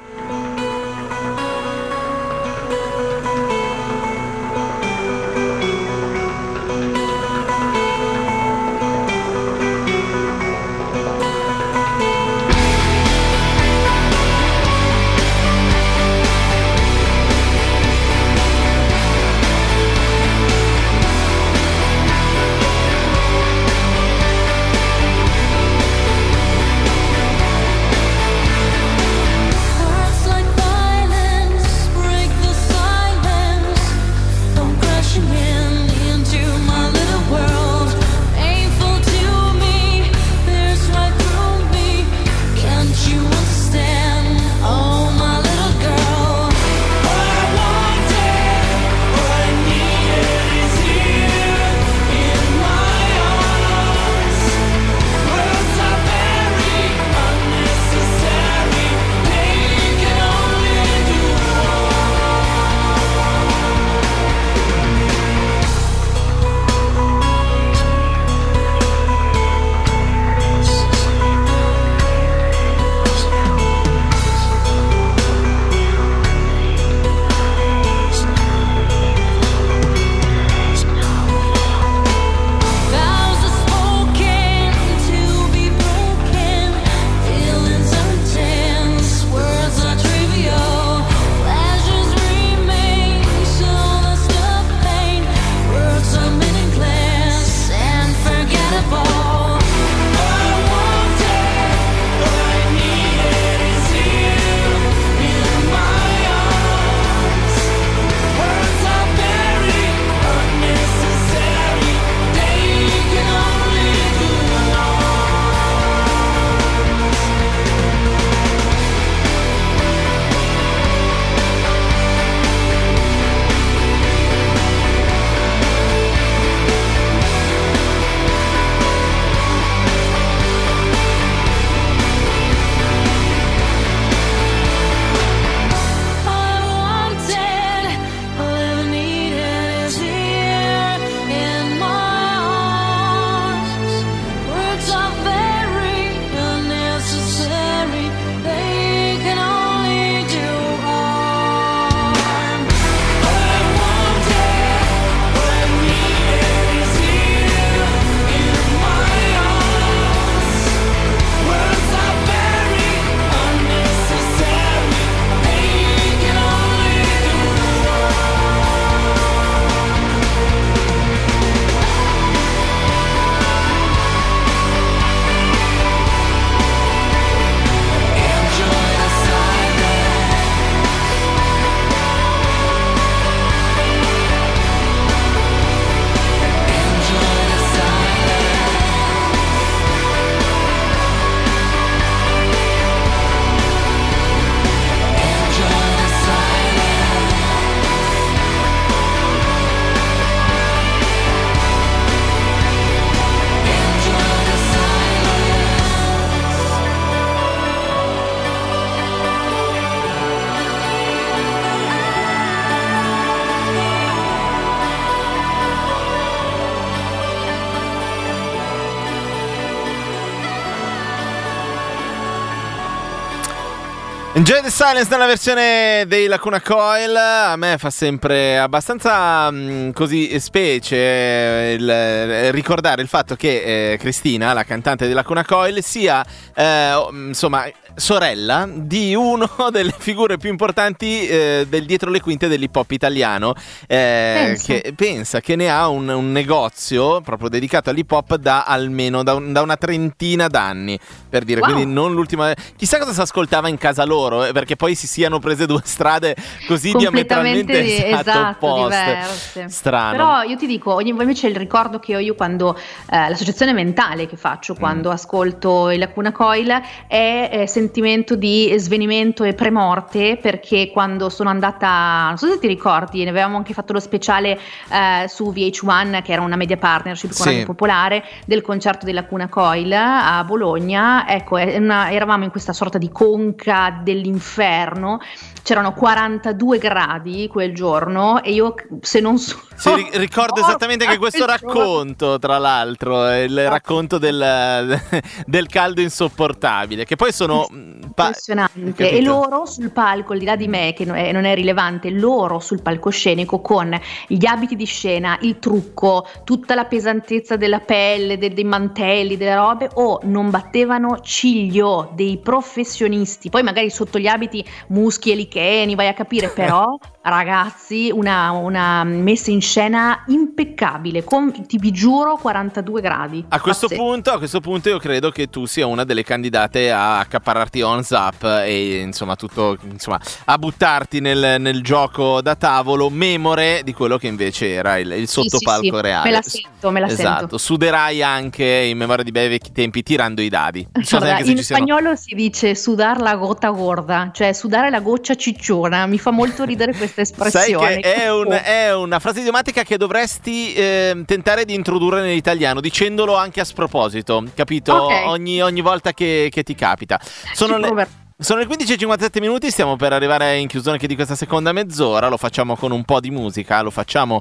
Enjoy the Silence nella versione dei Lacuna Coil. A me fa sempre abbastanza mh, così specie eh, il- eh, ricordare il fatto che eh, Cristina, la cantante dei Lacuna Coil, sia eh, o- insomma sorella di uno <laughs> delle figure più importanti eh, del dietro le quinte dell'hip hop italiano eh, Pensa. che pensa che ne ha un, un negozio proprio dedicato all'hip hop da almeno da, un- da una trentina d'anni per dire Wow. quindi non l'ultima chissà cosa si ascoltava in casa loro eh, perché poi si siano prese due strade così diametralmente di- esatto, esatto, opposte diverse. strano Però io ti dico, ogni- invece il ricordo che ho io quando eh, l'associazione mentale che faccio quando Mm. ascolto il Lacuna Coil è eh, sentimento di svenimento e premorte perché quando sono andata, non so se ti ricordi, ne avevamo anche fatto lo speciale eh, su VH1 che era una media partnership con Sì. Radio Popolare del concerto della Lacuna Coil a Bologna, ecco, una- eravamo in questa sorta di conca dell'inferno, c'erano 42 gradi quel giorno e io se non so... Sì, ri- ricordo esattamente che questo racconto, tra l'altro, è il racconto del, <laughs> del caldo insopportabile, che poi sono... mh, pa- Impressionante. E loro sul palco, al di là di me, che non è, non è rilevante, loro sul palcoscenico con gli abiti di scena, il trucco, tutta la pesantezza della pelle, de- dei mantelli, delle robe, o non battevano ciglio dei professionisti. Poi magari sotto gli abiti muschi e licheni, vai a capire, però <laughs> ragazzi, una, una messa in scena impeccabile, con, ti vi giuro 42 gradi. A questo, punto, a questo punto io credo che tu sia una delle candidate a accaparrarti on zap e insomma tutto insomma a buttarti nel, nel gioco da tavolo memore di quello che invece era il, il Sì, sì, sottopalco sì, reale. Me la sento, me la esatto, sento. suderai anche in memoria di bei vecchi tempi tirando i dadi. So Guarda, in ci siano- spagnolo si dice sudar la gota gorda, cioè sudare la goccia cicciona. Mi fa molto ridere questa Sai espressione. che è, un- è una frase idiomatica che dovresti ehm, tentare di introdurre nell'italiano, dicendolo anche a sproposito, capito? Ok. Ogni, ogni volta che, che ti capita. Sono Ci le, sono le 15.57 minuti, stiamo per arrivare in chiusura anche di questa seconda mezz'ora, lo facciamo con un po' di musica, lo facciamo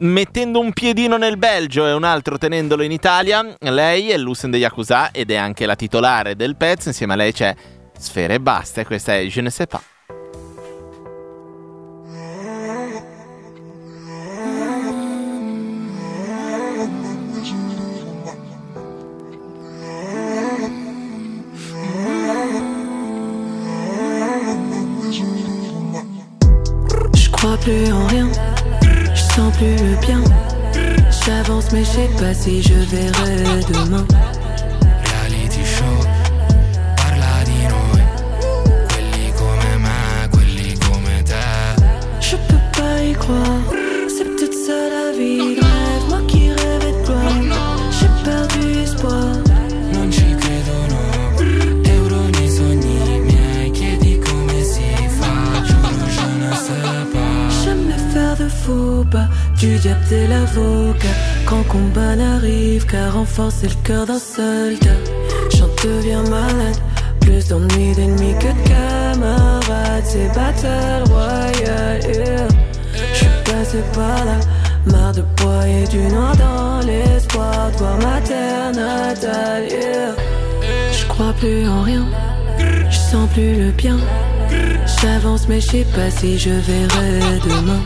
mettendo un piedino nel Belgio e un altro tenendolo in Italia. Lei è Lucen de Yakuza ed è anche la titolare del pezzo, insieme a lei c'è Sfere e Basta e questa è Je ne sais pas. Mais je sais pas si je verrai renforcer le cœur d'un soldat. J'en deviens malade, plus d'ennuis d'ennemis que de camarades. C'est battle royale, yeah. J'suis passé par là, marre de broyer du noir dans l'espoir de voir ma terre natale. Je crois plus en rien, je sens plus le bien. J'avance mais je sais pas si je verrai demain.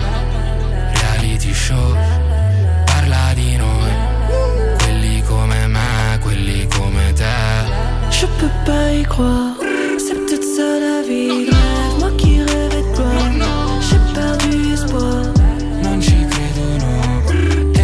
Croire, c'est peut-être ça la vie rêve. Moi qui rêvais de gloire, j'ai perdu espoir. Non ci credono,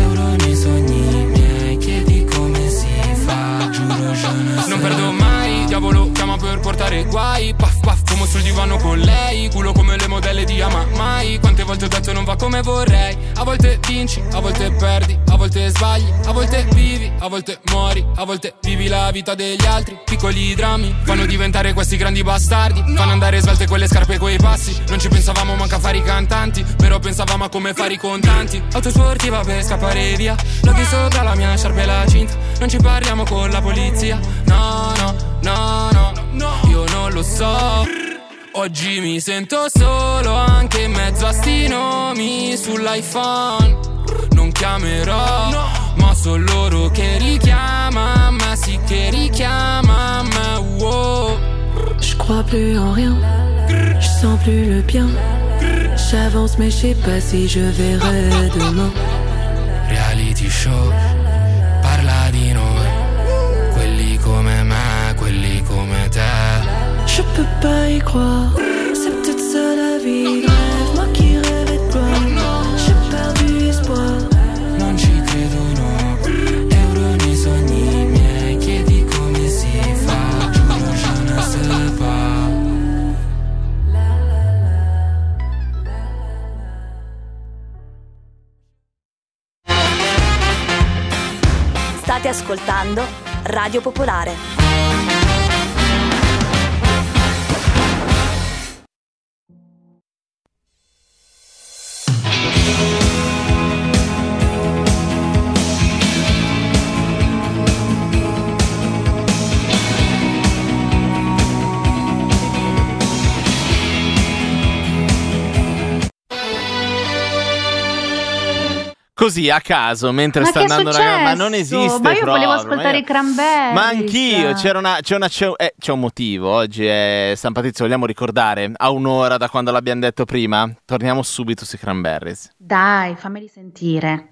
euro nei sogni miei, chiedi come si fa, giuro je ne Non perdo mai, diavolo chiama per portare guai. Paff paff, fumo sul divano con lei. Culo come le modelle di Ama Mai. Quante volte ho detto non va come vorrei. A volte vinci, a volte perdi A volte sbagli, a volte vivi A volte muori, a volte vivi la vita degli altri Piccoli drammi fanno diventare questi grandi bastardi Fanno andare svelte quelle scarpe e quei passi. Non ci pensavamo manco a fare i cantanti Però pensavamo a come fare i contanti. Auto sportiva per scappare via Loghi sopra la mia sciarpa e la cinta. Non ci parliamo con la polizia No, no, no, no, no. Io non lo so Oggi mi sento solo anche in mezzo a sti nomi sull'iPhone. Non chiamerò, ma sono loro che richiama Wow Je crois plus en rien, Je sens plus le bien. J'avance, mais je sais pas si je verrai demain. Reality show, parla di noi. Quelli come me, quelli come te. Je peux pas y croire. Ascoltando Radio Popolare. Così a caso, mentre Ma sta andando una ma non esiste Ma io volevo proprio, ascoltare ma io- i Cranberries. Ma anch'io, c'era una, c'è, una- c'è- eh, c'è un motivo, oggi è San Patrizio, vogliamo ricordare, a un'ora da quando l'abbiamo detto prima, torniamo subito sui Cranberries. Dai, fammeli sentire.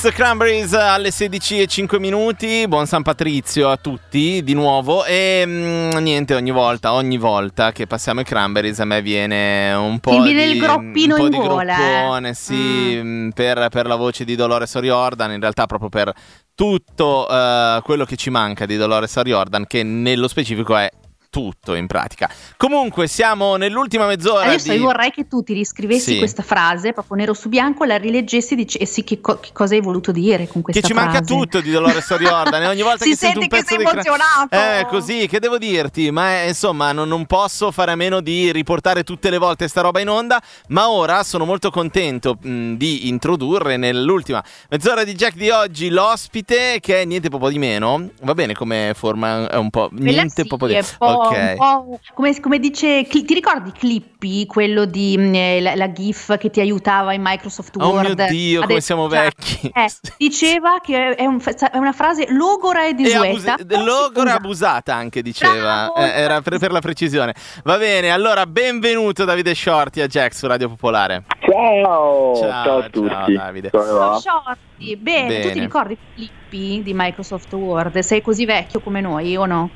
Dreams Cranberries alle 16 e 5 minuti. Buon San Patrizio a tutti di nuovo. E mm, niente, ogni volta, ogni volta che passiamo i Cranberries a me viene un po' Ti viene di, il groppino un po' in di gola, eh. groppone, sì, mm, per, per la voce di Dolores O'Riordan, in realtà proprio per tutto eh, quello che ci manca di Dolores O'Riordan, che nello specifico è tutto in pratica. Comunque siamo nell'ultima mezz'ora Adesso di... io vorrei che tu ti riscrivessi Sì. questa frase proprio nero su bianco, la rileggessi e dicessi che, co- che cosa hai voluto dire con Che questa ci frase. manca tutto di Dolores O'Riordan ogni volta <laughs> Si che sento un che pezzo sei di cra- emozionato. Eh, così, che devo dirti? Ma eh, insomma, non, non posso fare a meno di riportare tutte le volte sta roba in onda, ma ora sono molto contento mh, di introdurre nell'ultima mezz'ora di Jack di oggi l'ospite che è niente proprio di meno. Va bene come forma è un po' niente proprio di è un po', Ok. un po' come, come dice, ti ricordi Clippy, quello di mh, eh, la, la GIF che ti aiutava in Microsoft Oh Word? mio Dio, come siamo vecchi. eh, <laughs> diceva che è, un- è una frase logora e E desueta. abus- logora abusata anche diceva, Eh, era per, per la precisione. Va bene, allora benvenuto Davide Shorty a Jack su Radio Popolare. Ciao, Ciao, ciao a ciao, tutti. Davide. Come va? Shorty, bene, tu Bene. ti ricordi Clippy di Microsoft Word? Sei così vecchio come noi o no?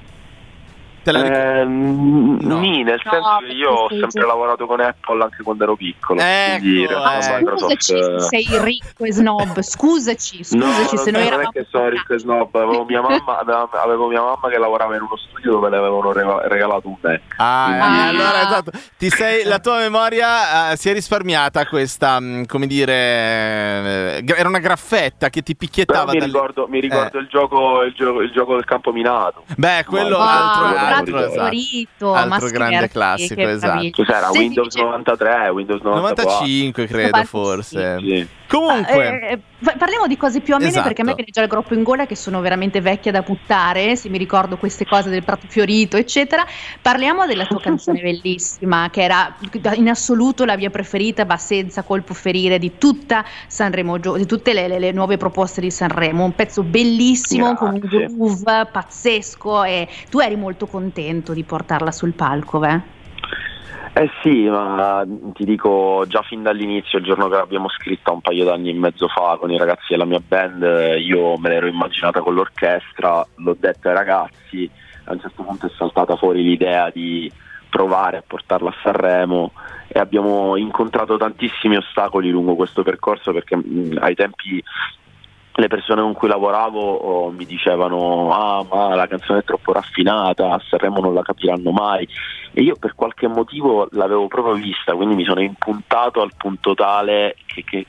Te la ricordi? Ehm, No. Nì, nel No, senso che io ho sempre lavorato con Apple anche quando ero piccolo. Ecco, realtà eh. Microsoft, Scusaci se eh, sei ricco e snob, scusaci, No, scusaci se non noi è eravamo... che sono ricco e snob, avevo mia, mamma, avevo mia mamma che lavorava in uno studio dove le avevano rega- regalato un Mac. Ah, Quindi- eh, allora esatto. Ti sei, la tua memoria eh, si è risparmiata questa, mh, come dire, eh, gra- era una graffetta che ti Però picchiettava mi dal- ricordo, mi ricordo Eh. il, gioco, il, gioco, il gioco del campo minato. Beh, quello Wow, altro, quello altro, favorito. esatto. Altro grande classico, esatto. Cos'era? Windows dice- 93, Windows 94. 95 credo 95. forse. Sì. Comunque, Eh, eh, pa- parliamo di cose più amene Esatto. perché a me viene già il groppo in gola che sono veramente vecchia da buttare, se mi ricordo queste cose del prato fiorito, eccetera. Parliamo della tua <laughs> canzone bellissima, che era in assoluto la mia preferita, ma senza colpo ferire di tutta Sanremo, Gio- di tutte le, le- le nuove proposte di Sanremo. Un pezzo bellissimo con un Grazie. groove pazzesco e tu eri molto contento di portarla sul palco, beh? Eh sì, ma ti dico già fin dall'inizio, il giorno che l'abbiamo scritta un paio d'anni e mezzo fa con i ragazzi della mia band, io me l'ero immaginata con l'orchestra, l'ho detto ai ragazzi, a un certo punto è saltata fuori l'idea di provare a portarla a Sanremo e abbiamo incontrato tantissimi ostacoli lungo questo percorso perché mh, ai tempi le persone con cui lavoravo oh, mi dicevano ah ma la canzone è troppo raffinata, a Sanremo non la capiranno mai e io per qualche motivo l'avevo proprio vista, quindi mi sono impuntato al punto tale che, che,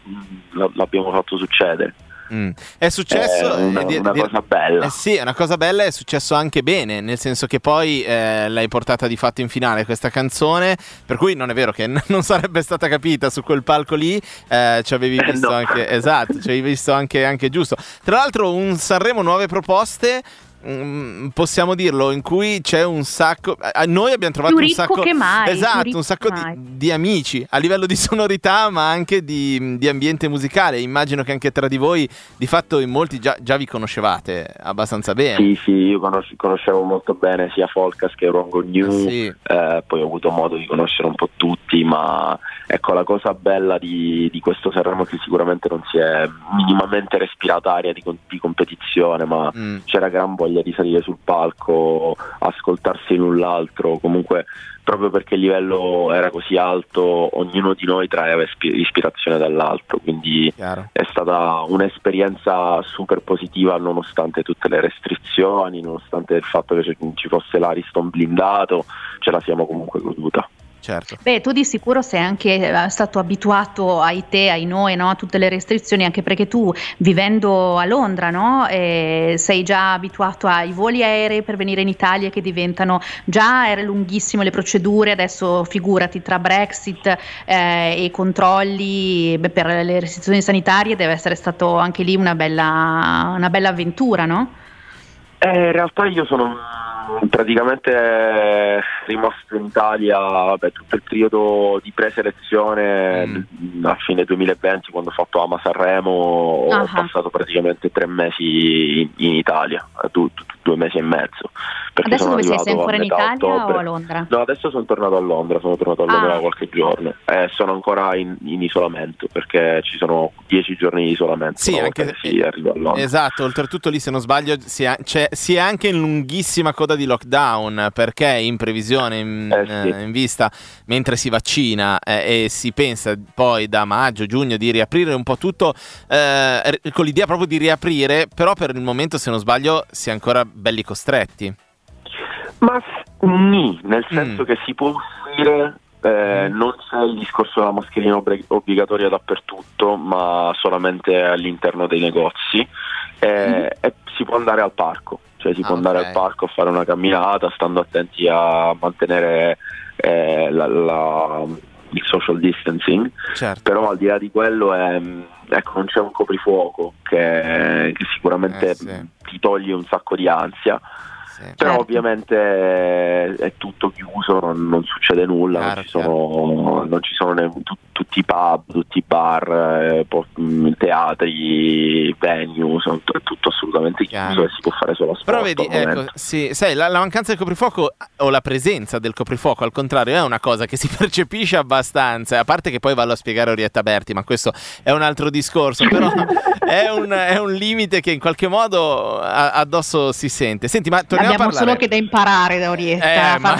l- l'abbiamo fatto succedere. Mm, è successo... È una, eh, di- una di- cosa bella. Eh sì, è una cosa bella, è successo anche bene, nel senso che poi eh, l'hai portata di fatto in finale questa canzone, per cui non è vero che n- <laughs> non sarebbe stata capita su quel palco lì, eh, ci avevi Eh, visto no. anche, esatto, ci avevi visto anche, anche giusto. Tra l'altro un Sanremo nuove proposte, mm, possiamo dirlo, in cui c'è un sacco, eh, noi abbiamo trovato Più un sacco, che mai, esatto, un sacco che di, mai. di amici a livello di <laughs> sonorità, ma anche di, di ambiente musicale. Immagino che anche tra di voi, di fatto, in molti già, già vi conoscevate abbastanza bene. Sì, sì, io conos- conoscevo molto bene sia Folkas che Rongo New, Sì. eh, poi ho avuto modo di conoscere un po' tutti, ma ecco la cosa bella di, di questo Sanremo è che sicuramente non si è minimamente respirata aria di, di competizione, ma Mm. c'era gran voglia di salire sul palco, ascoltarsi l'un l'altro, comunque proprio perché il livello era così alto, ognuno di noi traeva ispi- ispirazione dall'altro, quindi Chiaro. è stata un'esperienza super positiva nonostante tutte le restrizioni, nonostante il fatto che ci fosse l'Ariston blindato, ce la siamo comunque goduta. Certo. Beh, tu di sicuro sei anche eh, stato abituato ai te, ai noi, no? a tutte le restrizioni, anche perché tu vivendo a Londra no? Eh, sei già abituato ai voli aerei per venire in Italia che diventano già erano lunghissime le procedure, adesso figurati tra Brexit eh, e controlli beh, per le restrizioni sanitarie deve essere stato anche lì una bella, una bella avventura, no? Eh, in realtà io sono praticamente rimasto in Italia vabbè, tutto il periodo di preselezione Mm. a fine 2020 quando ho fatto Ama Sanremo ho Ah. passato praticamente tre mesi in, in Italia, eh, du- du- due mesi e mezzo perché Adesso sono dove sei? Sei ancora in Italia ottobre. o a Londra? No, adesso sono tornato a Londra, sono tornato a Londra Ah. qualche giorno. Eh, sono ancora in, in isolamento perché ci sono dieci giorni di isolamento Sì, anche- che si arriva a Londra. Esatto, oltretutto lì se non sbaglio si è, c'è- si è anche in lunghissima coda di lockdown perché in previsione, in, Eh, sì. eh, in vista, mentre si vaccina eh, e si pensa poi da maggio, giugno di riaprire un po' tutto eh, con l'idea proprio di riaprire, però per il momento se non sbaglio si è ancora belli costretti. Ma nì, nel Mm. senso che si può uscire, eh, non c'è il discorso della mascherina obbe- obbligatoria dappertutto, ma solamente all'interno dei negozi eh, e si può andare al parco, cioè si Ah, può andare al parco a fare una camminata, stando attenti a mantenere eh, la- la- il social distancing, Certo. però al di là di quello è, ecco, non c'è un coprifuoco che, che sicuramente Eh, sì. ti toglie un sacco di ansia. Sì. Però Certo. ovviamente è, è tutto chiuso, non, non succede nulla, Chiaro, non, ci sono, non ci sono ne- tu- tutti i pub, tutti i bar, eh, mh, teatri, venue, sono è tutto assolutamente chiuso Chiaro. e si può fare solo sport. Però vedi, ecco, sì, sai, la, la mancanza del coprifuoco o la presenza del coprifuoco, al contrario, è una cosa che si <laughs> percepisce abbastanza. A parte che poi vallo a spiegare Orietta Berti, ma questo è un altro discorso. Però <laughs> è un, è un limite che in qualche modo a- addosso si sente. Senti, ma torniamo Abbiamo parlare. solo che da imparare da Orietta, Eh, a ma-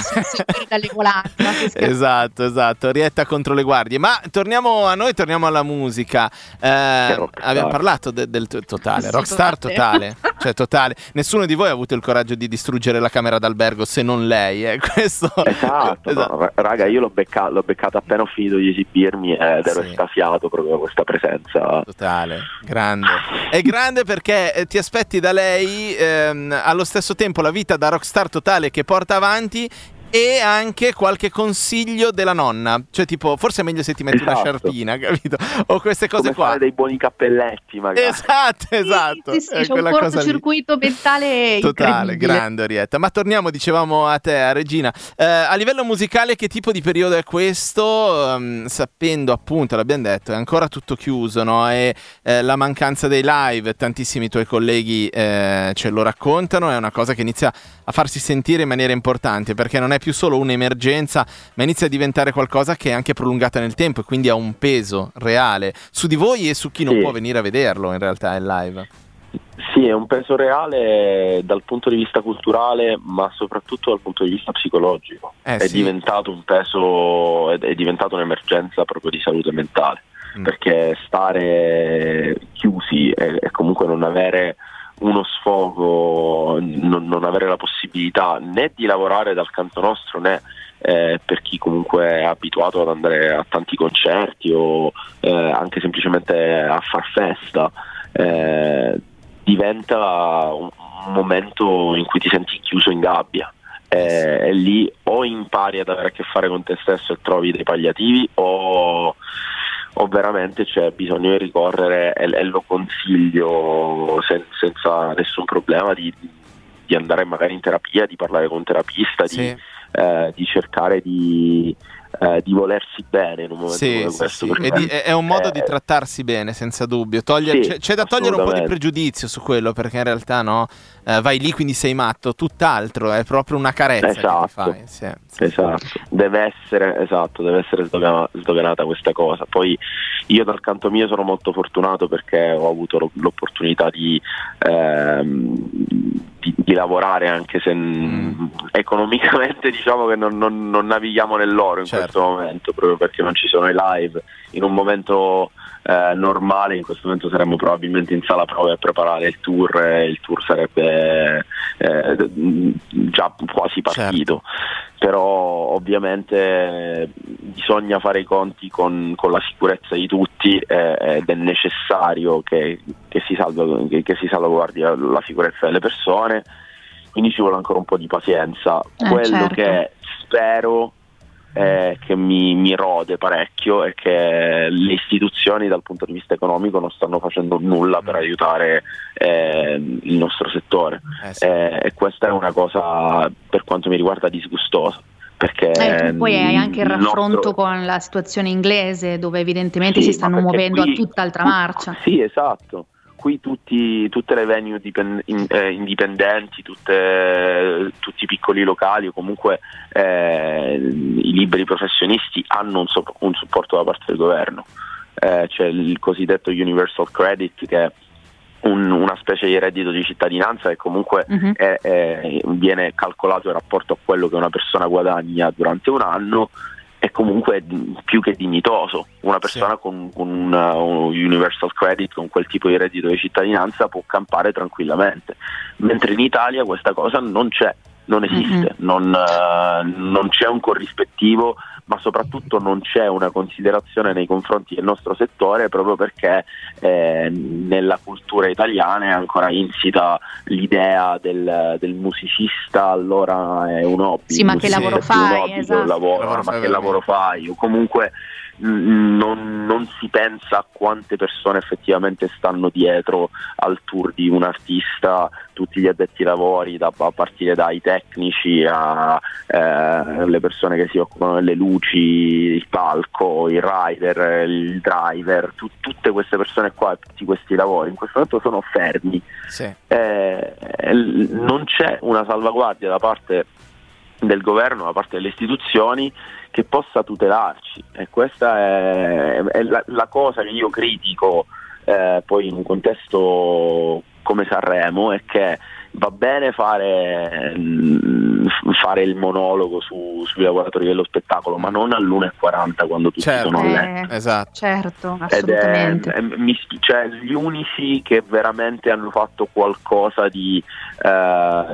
dalle volanti. <laughs> Esatto, esatto, Orietta contro le guardie. Ma torniamo a noi, torniamo alla musica. Eh, abbiamo parlato de- del to- totale, Sì, rockstar totale. totale, <laughs> cioè totale. Nessuno di voi ha avuto il coraggio di distruggere la camera d'albergo se non lei, eh. <laughs> Questo Esatto, Esatto. no, ra- raga, io l'ho, becca- l'ho beccata appena ho finito di esibirmi ed ero Sì. estasiato proprio da questa presenza. Totale, grande. È grande perché eh, ti aspetti da lei ehm, allo stesso tempo la vita da rockstar totale che porta avanti e anche qualche consiglio della nonna. Cioè, tipo, forse è meglio se ti metti una Esatto. sciarpina, <laughs> capito? O queste cose Come qua. fare dei buoni cappelletti magari. Esatto, esatto. Sì, sì, è c'è un cortocircuito mentale Totale, grande Orietta. Ma torniamo, dicevamo a te, a Regina. Eh, a livello musicale, che tipo di periodo è questo? Ehm, sapendo appunto, l'abbiamo detto, è ancora tutto chiuso, no? E eh, la mancanza dei live, tantissimi tuoi colleghi eh, ce lo raccontano, è una cosa che inizia a farsi sentire in maniera importante perché non è più solo un'emergenza, ma inizia a diventare qualcosa che è anche prolungata nel tempo e quindi ha un peso reale su di voi e su chi non Sì. può venire a vederlo in realtà in live. Sì, è un peso reale dal punto di vista culturale, ma soprattutto dal punto di vista psicologico. Eh, è sì. diventato un peso, è, è diventato un'emergenza proprio di salute mentale, Mm. perché stare chiusi e, e comunque non avere uno sfogo, non, non avere la possibilità né di lavorare dal canto nostro né eh, per chi comunque è abituato ad andare a tanti concerti o eh, anche semplicemente a far festa, eh, diventa un, momento in cui ti senti chiuso in gabbia. Eh, e lì o impari ad avere a che fare con te stesso e trovi dei palliativi o, o veramente c'è bisogno di ricorrere e, e lo consiglio sen- senza nessun problema di, di andare magari in terapia, di parlare con un terapista, Sì. di, eh, di cercare di, eh, di volersi bene in un momento Sì, come sì, questo. sì. di- è, un modo di eh, trattarsi bene, senza dubbio. Sì, c'è, c'è da togliere un po' di pregiudizio su quello, perché in realtà no, eh, vai lì quindi sei matto, tutt'altro, è proprio una carezza Esatto. fai. Esatto, deve essere, esatto, deve essere sdogana- sdoganata questa cosa. Poi io dal canto mio sono molto fortunato perché ho avuto lo- l'opportunità di, ehm, di- di lavorare anche se Mm. economicamente <laughs> diciamo che non, non- non navighiamo nell'oro in Certo. questo momento, proprio perché non ci sono i live. In un momento eh, normale, in questo momento saremmo probabilmente in sala prove a preparare il tour e il tour sarebbe eh, già quasi partito però ovviamente eh, bisogna fare i conti con, con la sicurezza di tutti eh, ed è necessario che, che si salva- che- che si salvaguardi la, la sicurezza delle persone, quindi ci vuole ancora un po' di pazienza. Eh, Quello certo. che spero eh, che mi, mi rode parecchio è che le istituzioni dal punto di vista economico non stanno facendo nulla per aiutare eh, il nostro settore Eh, sì. eh, e questa è una cosa per quanto mi riguarda disgustosa perché Eh, poi hai anche il raffronto nostro- con la situazione inglese, dove evidentemente Sì, si stanno muovendo qui- a tutt'altra marcia. Sì, esatto. Qui tutti- tutte le venue dipen- in- eh, indipendenti, tutte- tutti i piccoli locali o comunque eh, i liberi professionisti hanno un, so- un supporto da parte del governo. Eh, c'è il cosiddetto Universal Credit che è un- una specie di reddito di cittadinanza che comunque Mhm. è- è- viene calcolato in rapporto a quello che una persona guadagna durante un anno comunque più che dignitoso. Una persona con, con un, uh, un Universal Credit, con quel tipo di reddito di cittadinanza, può campare tranquillamente. Mentre in Italia questa cosa non c'è, non esiste, non, uh, non c'è un corrispettivo, ma soprattutto non c'è una considerazione nei confronti del nostro settore proprio perché eh, nella cultura italiana è ancora insita l'idea del, del musicista allora è un hobby. Sì, ma il che lavoro fai, hobby esatto. lavoro, Lavoro ma fai che lavoro fai? O comunque non, non si pensa a quante persone effettivamente stanno dietro al tour di un artista, tutti gli addetti ai lavori, da, a partire dai tecnici alle persone che si occupano delle luci, il palco, il rider, il driver, tu- tutte queste persone qua, tutti questi lavori in questo momento sono fermi Sì. eh, non c'è una salvaguardia da parte del governo, da parte delle istituzioni che possa tutelarci e questa è, è la, la cosa che io critico eh, poi in un contesto come Sanremo è che va bene fare, mm, fare il monologo su- sui lavoratori dello spettacolo ma non all'1.40 quando tutti Certo. sono a letto Eh, Esatto. Certo, ed è, assolutamente. è- mi cioè, gli unici che veramente hanno fatto qualcosa di, eh,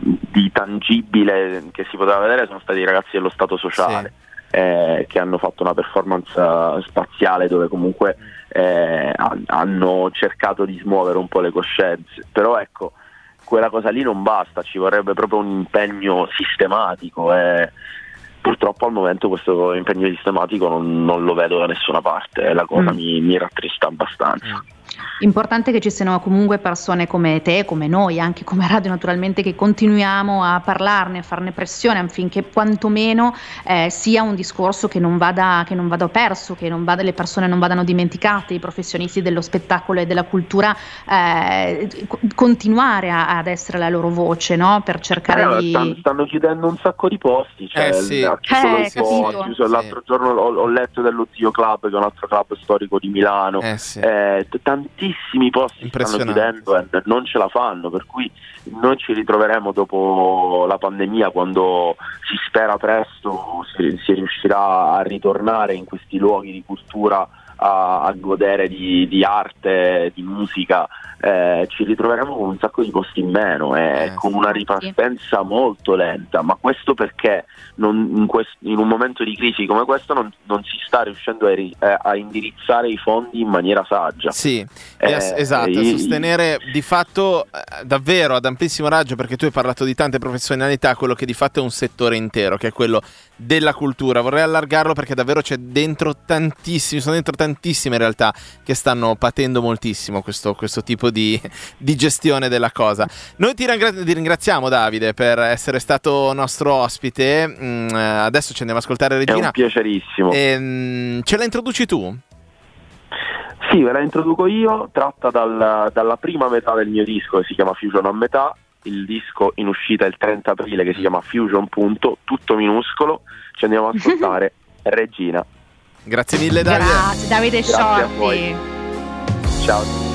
di tangibile che si poteva vedere sono stati i ragazzi dello Stato sociale eh, che hanno fatto una performance eh, spaziale dove comunque eh, han- hanno cercato di smuovere un po' le coscienze. Però ecco quella cosa lì non basta ci vorrebbe proprio un impegno sistematico e purtroppo al momento questo impegno sistematico non, non lo vedo da nessuna parte e la cosa Mm. mi, mi rattrista abbastanza Importante che ci siano comunque persone come te, come noi, anche come radio naturalmente, che continuiamo a parlarne, a farne pressione affinché quantomeno eh, sia un discorso che non, vada, che non vada perso, che non vada- le persone non vadano dimenticate, i professionisti dello spettacolo e della cultura, eh, co- continuare a- ad essere la loro voce no? per cercare Eh, di... stan- stanno chiudendo un sacco di posti cioè, Eh, sì. ha chiuso Eh, ha chiuso l'altro giorno ho, ho letto dello Zio Club che è un altro club storico di Milano Eh, sì. Eh, t- tantissimi posti stanno chiudendo e non ce la fanno per cui noi ci ritroveremo dopo la pandemia quando si spera presto si, si riuscirà a ritornare in questi luoghi di cultura a, a godere di, di arte, di musica eh, ci ritroveremo con un sacco di posti in meno e Eh, con una ripartenza molto lenta ma questo perché non- in, quest- in un momento di crisi come questo non, non si sta riuscendo a, ri- eh, a indirizzare i fondi in maniera saggia Sì, e as- Eh, esatto, i- sostenere di fatto eh, davvero ad amplissimo raggio, perché tu hai parlato di tante professionalità, quello che di fatto è un settore intero, che è quello della cultura. Vorrei allargarlo perché davvero c'è dentro tantissimi, sono dentro tantissime realtà che stanno patendo moltissimo questo, questo tipo di, di gestione della cosa. Noi ti, ringra- ti ringraziamo Davide per essere stato nostro ospite, Mm, adesso ci andiamo ad ascoltare è Regina. un piacerissimo Ehm, ce la introduci tu? Sì, ve la introduco io, tratta dal- dalla prima metà del mio disco che si chiama Fusion a metà, il disco in uscita il 30 aprile che si chiama Fusion punto, tutto minuscolo, ci andiamo ad ascoltare <laughs> Regina. Grazie mille Davide. Grazie Davide. Sciorti. Ciao.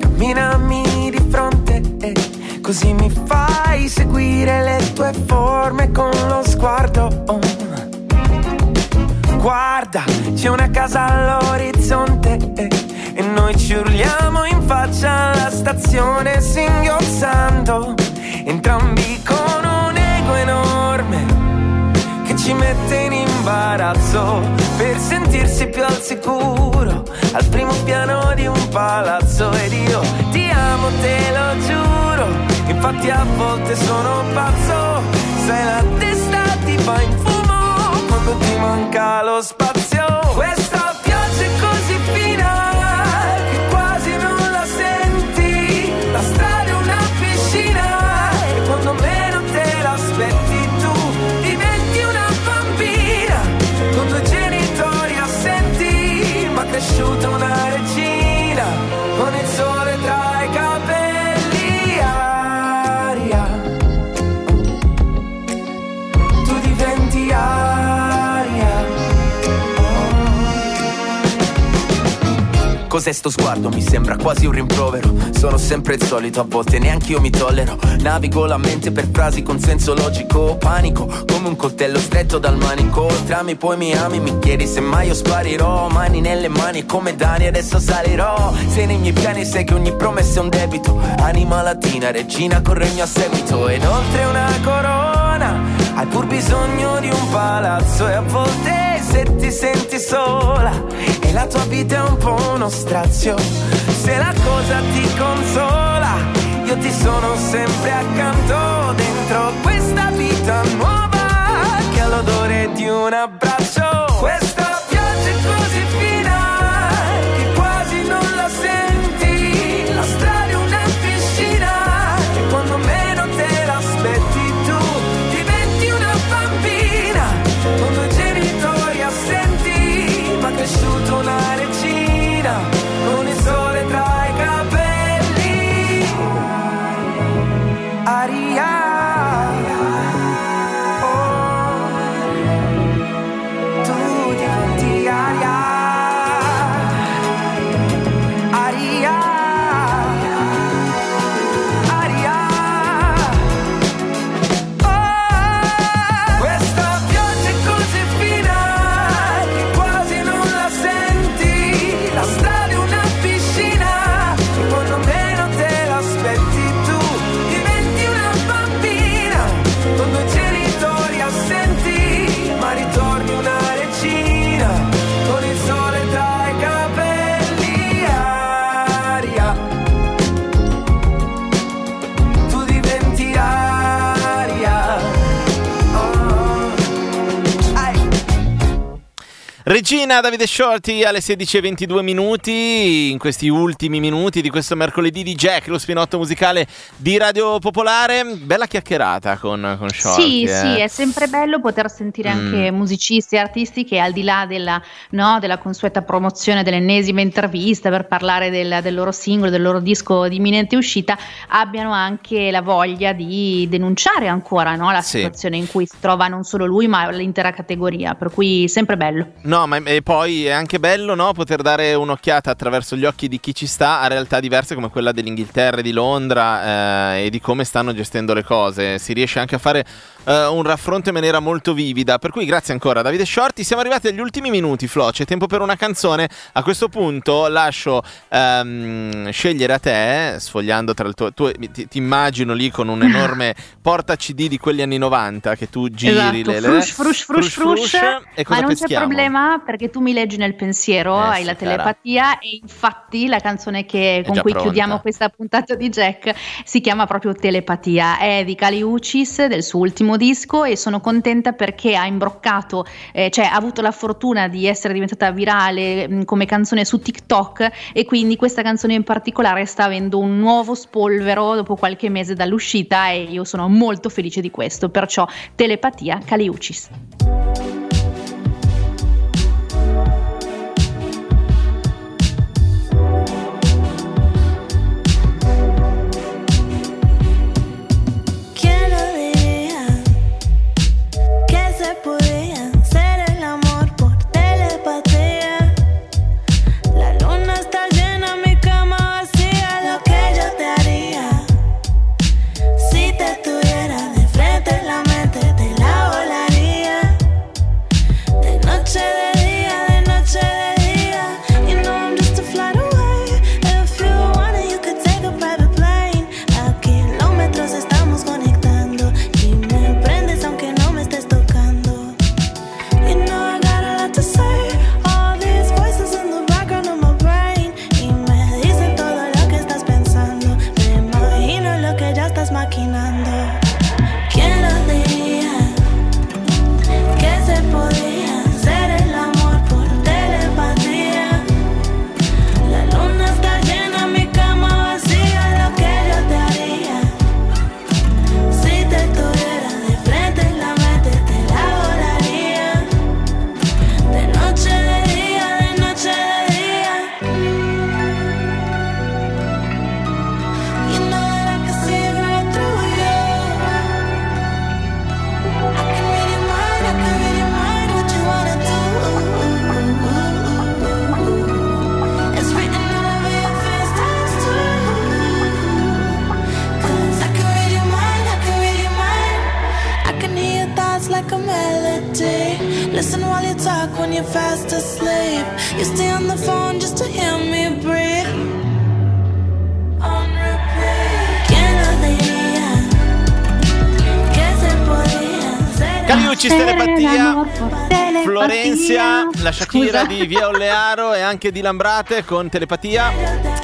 Camminami di fronte e così mi fai seguire le tue forme con lo sguardo. Guarda, c'è una casa all'orizzonte e noi ci urliamo in faccia alla stazione singhiozzando, imbarazzo per sentirsi più al sicuro al primo piano di un palazzo ed io ti amo, te lo giuro. Infatti a volte sono pazzo, sai la testa ti va in fumo quando ti manca lo spazio. Questa cresciuta una regina con il sole Cos'è sto sguardo? Mi sembra quasi un rimprovero. Sono sempre il solito, a volte neanche io mi tollero. Navigo la mente per frasi con senso logico. Panico come un coltello stretto dal manico. Trami poi mi ami, mi chiedi se mai io sparirò. Mani nelle mani come Dani, adesso salirò. Sei nei miei piani, sai che ogni promessa è un debito. Anima latina, regina con regno a seguito. Ed oltre una corona, hai pur bisogno di un palazzo. E a volte se ti senti sola e la tua vita è un po' uno strazio. Se la cosa ti consola, io ti sono sempre accanto dentro questa vita nuova che ha l'odore di un Regina Davide Shorty alle 16.22 minuti, in questi ultimi minuti di questo mercoledì di Jack, lo spinotto musicale di Radio Popolare. Bella chiacchierata con, con Shorty. Sì, eh. sì, è sempre bello poter sentire anche Mm. musicisti e artisti che al di là della, no, della consueta promozione dell'ennesima intervista per parlare del, del loro singolo, del loro disco di imminente uscita, abbiano anche la voglia di denunciare ancora no, la Sì. situazione in cui si trova non solo lui ma l'intera categoria, per cui sempre bello. No, ma e poi è anche bello no, poter dare un'occhiata attraverso gli occhi di chi ci sta a realtà diverse come quella dell'Inghilterra e di Londra eh, e di come stanno gestendo le cose. Si riesce anche a fare eh, un raffronto in maniera molto vivida. Per cui grazie ancora Davide Shorty. Siamo arrivati agli ultimi minuti, Flo. C'è tempo per una canzone. A questo punto lascio ehm, scegliere a te, sfogliando tra il tuo... Tu, ti, ti immagino lì con un enorme <laughs> porta CD di quegli anni 90 che tu giri esatto, le... frush, frush, frush, frush, e cosa ma non c'è peschiamo? problema perché tu mi leggi nel pensiero, Eh, hai sì, la cara. telepatia e infatti la canzone che- con cui pronta. chiudiamo questa puntata di Jack si chiama proprio Telepatia, è di Kali Uchis del suo ultimo disco e sono contenta perché ha imbroccato, eh, cioè ha avuto la fortuna di essere diventata virale mh, come canzone su TikTok e quindi questa canzone in particolare sta avendo un nuovo spolvero dopo qualche mese dall'uscita e io sono molto felice di questo, perciò Telepatia Kali Uchis. Shakira Scusa. di Via Olearo e anche di Lambrate con telepatia.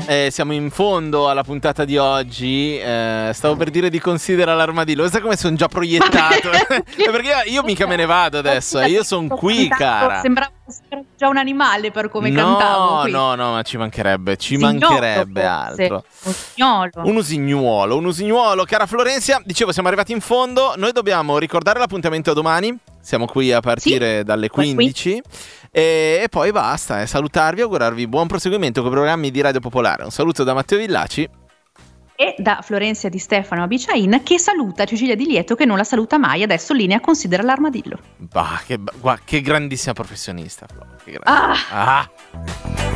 Eh, siamo in fondo alla puntata di oggi. Eh, stavo per dire di considera l'armadillo. Sai come sono già proiettato? <laughs> <laughs> Perché io, io mica me ne vado adesso. eh, Io sono qui, cara. Sembrava, già un animale per come no, cantavo. qui. no, no, ma ci mancherebbe. Ci Usignolo, mancherebbe forse. altro. Usignolo. Un usignuolo, un usignuolo, cara Florenzia. Dicevo, siamo arrivati in fondo. Noi dobbiamo ricordare l'appuntamento a domani. Siamo qui a partire dalle qui. 15. E, e poi basta, eh, salutarvi, augurarvi buon proseguimento con i programmi di Radio Popolare. Un saluto da Matteo Villaci. E da Florenzia di Stefano Abiciain che saluta Cecilia Di Lieto che non la saluta mai. Adesso linea considera l'armadillo. Bah, che, gua- che grandissima professionista. Che grande. Ah! Ah.